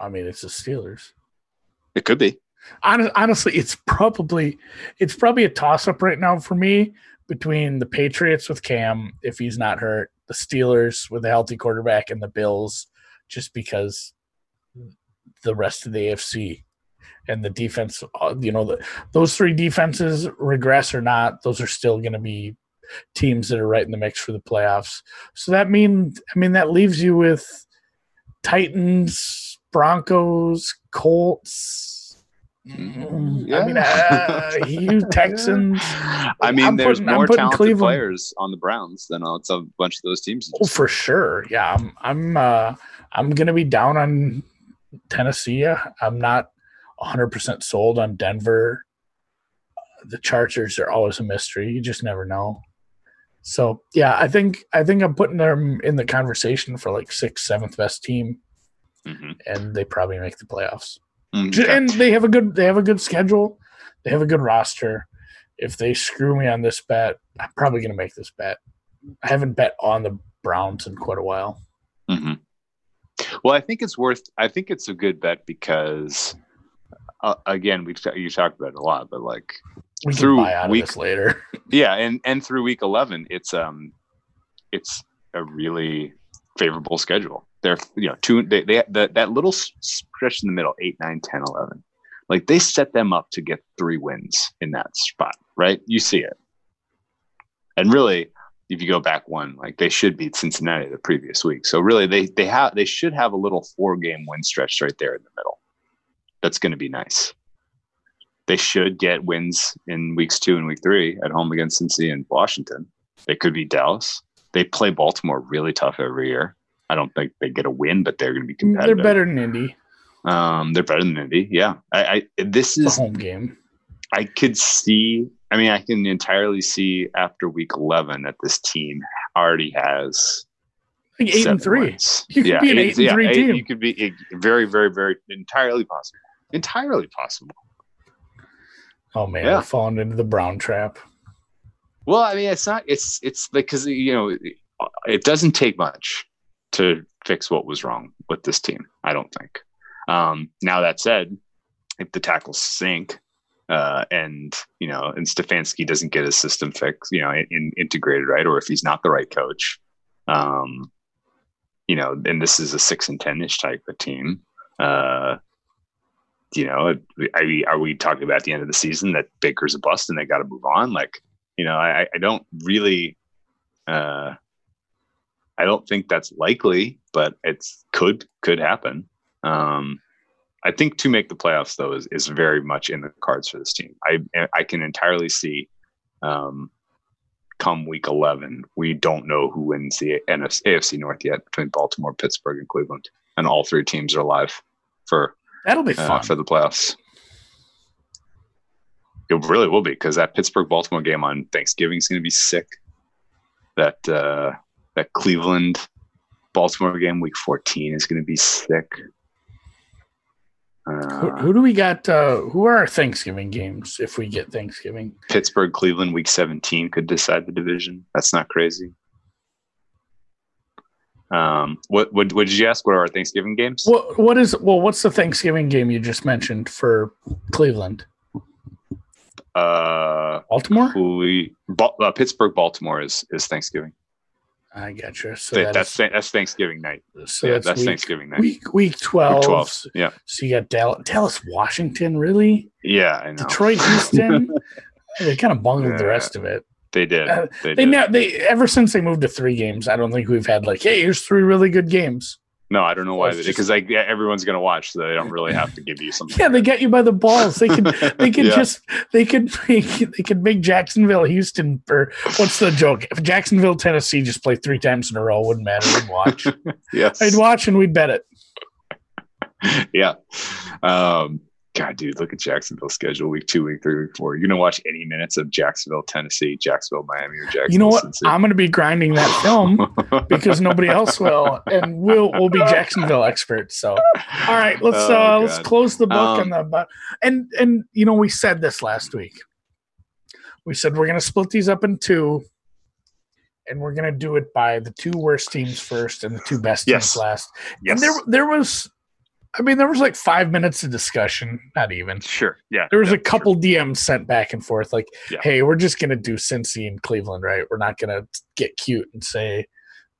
I mean, it's the Steelers. It could be. Honestly, it's probably it's probably a toss up right now for me between the Patriots with Cam if he's not hurt, the Steelers with a healthy quarterback, and the Bills just because the rest of the AFC and the defense, uh, you know, the, those three defenses regress or not, those are still going to be teams that are right in the mix for the playoffs. So that means, I mean, that leaves you with Titans, Broncos, Colts. Mm, I mean, uh, you Texans. I mean, I'm there's putting- more talented Cleveland- players on the Browns than on a bunch of those teams. Oh, for sure. Yeah, I'm. I'm. Uh, I'm gonna be down on Tennessee. I'm not 100 percent sold on Denver. The Chargers are always a mystery. You just never know. So yeah, I think I think I'm putting them in the conversation for like sixth, seventh best team, Mhm. and they probably make the playoffs. Okay. And they have a good. They have a good schedule. They have a good roster. If they screw me on this bet, I'm probably gonna make this bet. I haven't bet on the Browns in quite a while. hmm Well, I think it's worth. I think it's a good bet because, uh, again, we've you talked about it a lot, but like, We Through week- later. yeah, and and through week eleven, it's um, it's a really favorable schedule. They're you know two they they that that little stretch in the middle, eight, nine, 10, 11. Like they set them up to get three wins in that spot, right? You see it, and really, if you go back one, like they should beat Cincinnati the previous week. So really, they they have they should have a little four game win stretch right there in the middle. That's going to be nice. They should get wins in weeks two and week three at home against cincinnati and Washington. They could be Dallas. They play Baltimore really tough every year. I don't think they get a win, but they're going to be competitive. They're better than Indy. Um, they're better than Indy. Yeah, I, I this is a home game. I could see. I mean, I can entirely see after week eleven that this team already has Like eight and three. wins. You could be an eight and three team. You could be it- very, very, very entirely possible. Entirely possible. Oh man, Yeah. falling into the Brown trap. Well, I mean, it's not. It's it's because you know it, it doesn't take much to fix what was wrong with this team. I don't think. Um, now that said, if the tackles sink, uh, and you know, and Stefanski doesn't get his system fixed, you know, in, in- integrated right, or if he's not the right coach, um, you know, and this is a six and ten ish type of team. Uh, you know, I mean, are we talking about the end of the season that Baker's a bust and they got to move on? Like, you know, I, I don't really, uh, I don't think that's likely, but it's could could happen. Um, I think to make the playoffs though is, is very much in the cards for this team. I I can entirely see, um, come week eleven, we don't know who wins the NFC, AFC North yet between Baltimore, Pittsburgh, and Cleveland, and all three teams are alive for That'll be uh, fun. for the playoffs. It really will be because that Pittsburgh Baltimore game on Thanksgiving is going to be sick. That uh, that Cleveland Baltimore game week fourteen is going to be sick. who, Uh, who do we got? Uh, who are our Thanksgiving games if we get Thanksgiving? Pittsburgh Cleveland week seventeen could decide the division. That's not crazy. Um, what what what did you ask? What are our Thanksgiving games? What what is well? What's the Thanksgiving game you just mentioned for Cleveland? Uh, Baltimore. who we, Ba- uh, Pittsburgh Baltimore is is Thanksgiving. I got you. So that that's is- that's Thanksgiving night. so yeah, that's, that's week, Thanksgiving night. week week twelve. Week 12. Yeah. So you got Dallas, Dallas Washington, really? Yeah, I know. Detroit, Houston. they kind of bungled the Yeah. rest of it. They did. Uh, they They did. now they ever since they moved to three games. I don't think we've had like, hey, here's three really good games. No, I don't know why. Because like yeah, everyone's gonna watch, so they don't really have to give you something. Yeah, they get you by the balls. They can they can Yeah. just they could make they could make Jacksonville, Houston, or what's the joke? If Jacksonville, Tennessee just play three times in a row, wouldn't matter. We'd watch. yes. I'd watch and we'd bet it. yeah. Um, God, dude, look at Jacksonville's schedule: week two, week three, week four. You're gonna watch any minutes of Jacksonville, Tennessee, Jacksonville, Miami, or Jacksonville. You know what? Cincy. I'm going to be grinding that film because nobody else will, and we'll we'll be Jacksonville experts. So, all right, let's Oh, uh let's close the book Um, on the but and and you know we said this last week. We said we're going to split these up in two, and we're going to do it by the two worst teams first and the two best Yes. teams last. yes. And there there was I mean, there was like five minutes of discussion, not even. Sure. Yeah. There was yeah, a couple DMs sent back and forth, like, Yeah. "Hey, we're just gonna do Cincy and Cleveland, right? We're not gonna get cute and say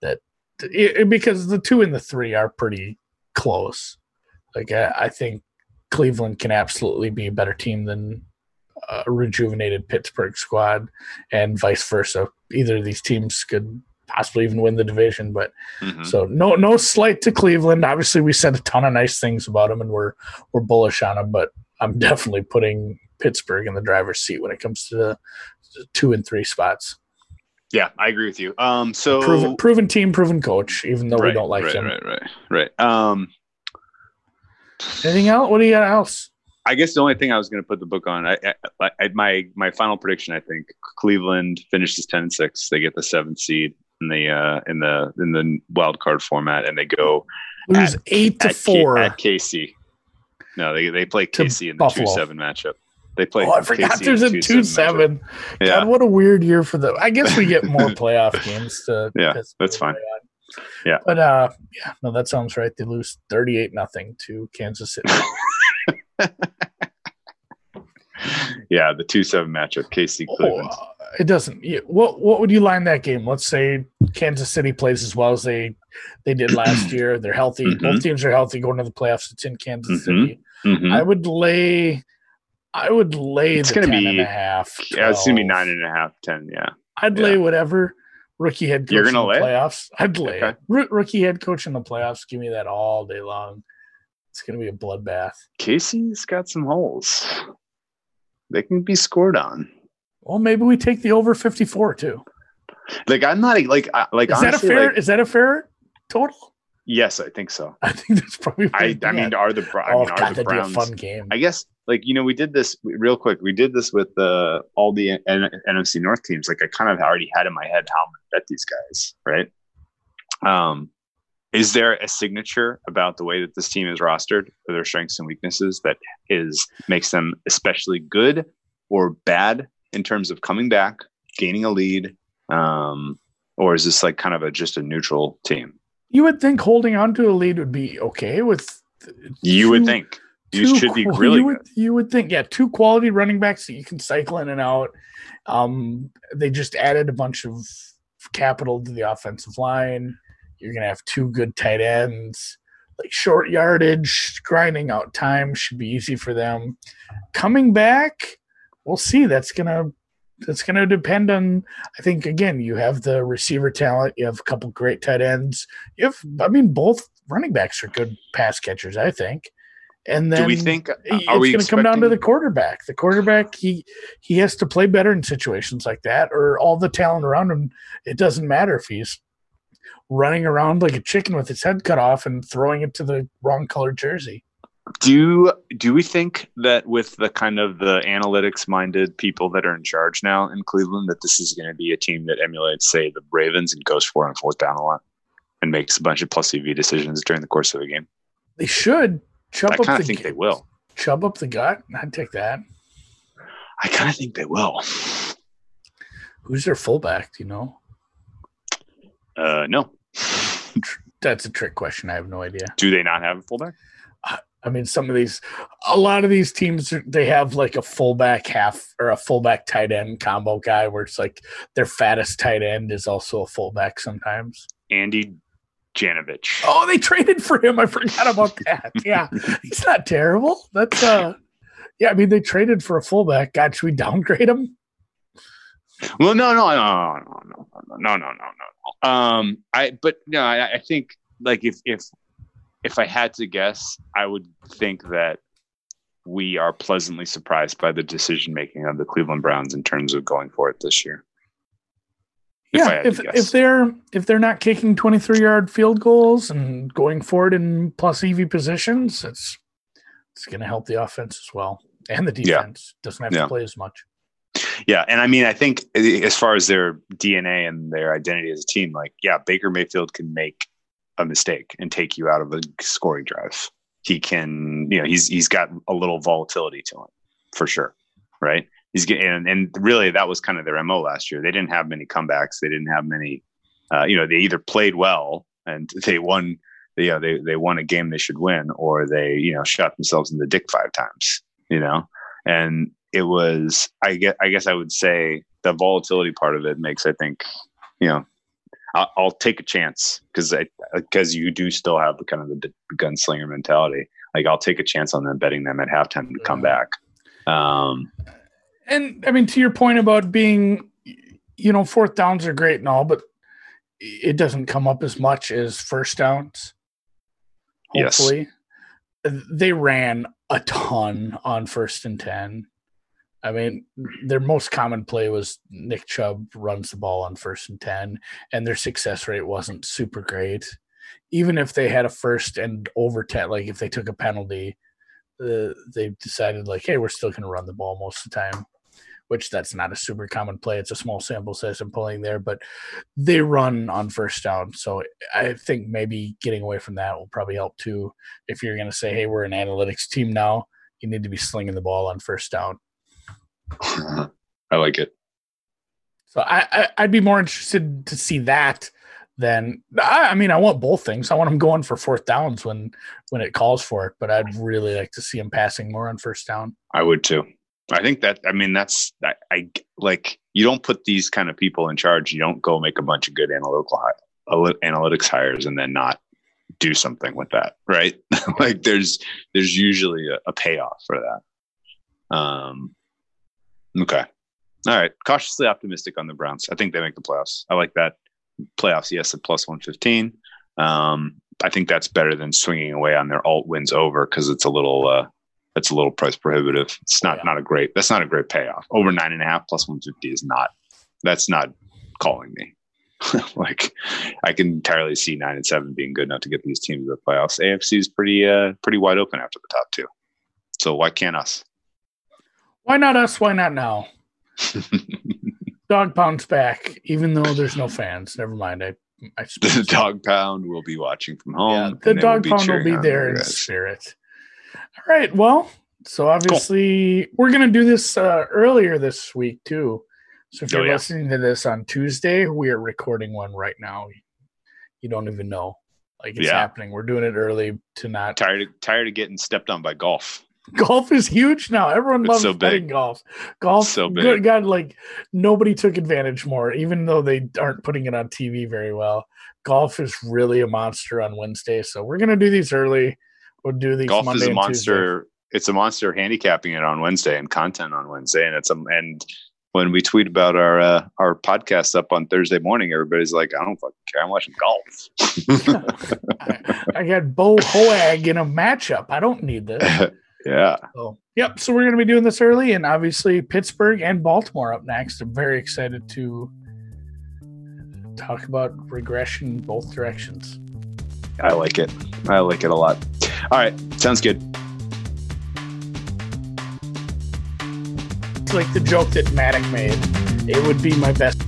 that it- because the two and the three are pretty close. Like, I, I think Cleveland can absolutely be a better team than a rejuvenated Pittsburgh squad, and vice versa. Either of these teams could possibly even win the division, but Mhm. so no no slight to Cleveland. Obviously, we said a ton of nice things about them, and we're we're bullish on them. But I'm definitely putting Pittsburgh in the driver's seat when it comes to the two and three spots. Yeah, I agree with you. Um, so Proven proven team, proven coach. Even though we don't like right, them. Right, right, right. Um, Anything else? What do you got else? I guess the only thing I was going to put the book on, I, I, I, my my final prediction, I think Cleveland finishes ten and six. They get the seventh seed in the uh, in the in the wild card format, and they go Lose At- eight to at, K- four. at KC. No, they they play KC in the Buffalo. two seven matchup. They play. oh, I forgot KC in there's a 2-7 two Yeah, God, what a weird year for them. I guess we get more playoff games to. Yeah, that's fine. Yeah. but uh, yeah, no, that sounds right. They lose thirty eight nothing to Kansas City. yeah, the two seven matchup. KC Oh, Cleveland. uh, it doesn't. What what would you line that game? Let's say Kansas City plays as well as they they did last year. They're healthy. Mhm. Both teams are healthy going to the playoffs. It's in Kansas Mhm. City. Mhm. I would lay. I would lay It's gonna be- and a half. yeah, it's gonna be nine and a half, ten. Yeah, I'd yeah. lay whatever rookie head coach You're in gonna the lay playoffs. I'd lay Okay. it. Roo- rookie head coach in the playoffs. Give me that all day long. It's gonna be a bloodbath. KC's got some holes. They can be scored on. Well, maybe we take the over fifty four too. Like I'm not like I- like Is honestly, that a fair? like, is that a fair total? yes, I think so. I think that's probably. I I mean, are the I oh mean, are god, the Browns? fun game. I guess like you know we did this real quick. We did this with uh, all the N- NFC North teams. Like I kind of already had in my head how I'm going to bet these guys, right? Um, is there a signature about the way that this team is rostered, or their strengths and weaknesses that is makes them especially good or bad in terms of coming back, gaining a lead, um, or is this like kind of a just a neutral team? you would think holding on to a lead would be okay with. You would think two should be really you good. would, you would think, yeah, two quality running backs that you can cycle in and out. Um, they just added a bunch of capital to the offensive line. You're gonna have two good tight ends, like short yardage, grinding out time should be easy for them. Coming back, we'll see. That's gonna that's gonna depend on. I think again, you have the receiver talent. You have a couple great tight ends. You have, I mean, both running backs are good pass catchers. I think. And then Do we think? uh, it's we going to come down to the quarterback. The quarterback he he has to play better in situations like that, or all the talent around him. It doesn't matter if he's running around like a chicken with his head cut off and throwing it to the wrong colored jersey. Do do we think that with the kind of the analytics minded people that are in charge now in Cleveland that this is going to be a team that emulates, say, the Ravens and goes for on fourth down a lot and makes a bunch of plus EV decisions during the course of the game? They should Chubb I up kind the of think they will. Chubb up the gut. I'd take that. I kind of think they will. Who's their fullback? Do you know? Uh, no, That's a trick question. I have no idea. do they not have a fullback? I mean, some of these, a lot of these teams, they have like a fullback half or a fullback tight end combo guy where it's like their fattest tight end is also a fullback sometimes. Andy Janovich. Oh, they traded for him. I forgot about that. Yeah, he's not terrible. That's uh, yeah. I mean, they traded for a fullback. God, should we downgrade him? Well, no, no, no, no, no, no, no, no, no, no. Um, I, but no, I, I think like if if if I had to guess, I would think that we are pleasantly surprised by the decision making of the Cleveland Browns in terms of going for it this year. If yeah, if if they're if they're not kicking twenty three yard field goals and going for it in plus EV positions, it's it's going to help the offense as well and the Yeah. defense doesn't have Yeah. to play as much. Yeah, and I mean, I think eh, as far as their DNA and their identity as a team, like, yeah, Baker Mayfield can make a mistake and take you out of a scoring drive. He can, you know, he's he's got a little volatility to him for sure, right? He's getting, and, and really that was kind of their mo last year. They didn't have many comebacks. They didn't have many, uh, you know, they either played well and they won you know they they won a game they should win, or they you know shot themselves in the dick five times. You know, and it was I guess I guess I would say the volatility part of it makes I think you know I'll, I'll take a chance because because you do still have the kind of the gunslinger mentality. Like I'll take a chance on them betting them at halftime to come back. Um, and I mean, to your point about being, you know, fourth downs are great and all, but it doesn't come up as much as first downs. Hopefully, yes. they ran a ton on first and ten. I mean, their most common play was Nick Chubb runs the ball on first and 10, and their success rate wasn't super great. Even if they had a first and over 10, like if they took a penalty, uh, they decided, like, hey, we're still going to run the ball most of the time, which that's not a super common play. It's a small sample size I'm pulling there, but they run on first down. So I think maybe getting away from that will probably help too. If you're going to say, hey, we're an analytics team now, you need to be slinging the ball on first down I like it. So I, I would be more interested to see that than I, I, mean I want both things. I want them going for fourth downs when when it calls for it, but I'd really like to see him passing more on first down. I would too. I think that I mean that's I, I like you don't put these kind of people in charge. You don't go make a bunch of good analytical analytics hires and then not do something with that, right? like there's there's usually a, a payoff for that. Um, Okay. All right. Cautiously optimistic on the Browns. I think they make the playoffs. I like that. Playoffs, yes, at plus 115. Um, I think that's better than swinging away on their alt wins over because it's a little, uh, it's a little price prohibitive. It's not, yeah. not a great, that's not a great payoff. Over nine and a half plus 150 is not, that's not calling me. like I can entirely see nine and seven being good enough to get these teams to the playoffs. AFC is pretty, uh, pretty wide open after the top two. So why can't us? Why not us? Why not now? dog pound's back, even though there's no fans. Never mind. I, I the dog pound will be watching from home. Yeah, the dog will pound will be there in spirit. All right. Well, so obviously cool. we're gonna do this uh, earlier this week too. So if oh, you're yeah. listening to this on Tuesday, we are recording one right now. You don't even know, like it's yeah. happening. We're doing it early to not tired. Of, tired of getting stepped on by golf. Golf is huge now. Everyone loves so betting golf. Golf, so big. Good God, like nobody took advantage more, even though they aren't putting it on TV very well. Golf is really a monster on Wednesday, so we're gonna do these early. We'll do these. Golf Monday is a monster. It's a monster handicapping it on Wednesday and content on Wednesday, and it's a and when we tweet about our uh, our podcast up on Thursday morning, everybody's like, "I don't fucking care. I'm watching golf." I, I, got Bo Hoag in a matchup. I don't need this. Yeah. So, yep. So we're going to be doing this early, and obviously Pittsburgh and Baltimore up next. I'm very excited to talk about regression both directions. I like it. I like it a lot. All right. Sounds good. It's like the joke that Maddox made. It would be my best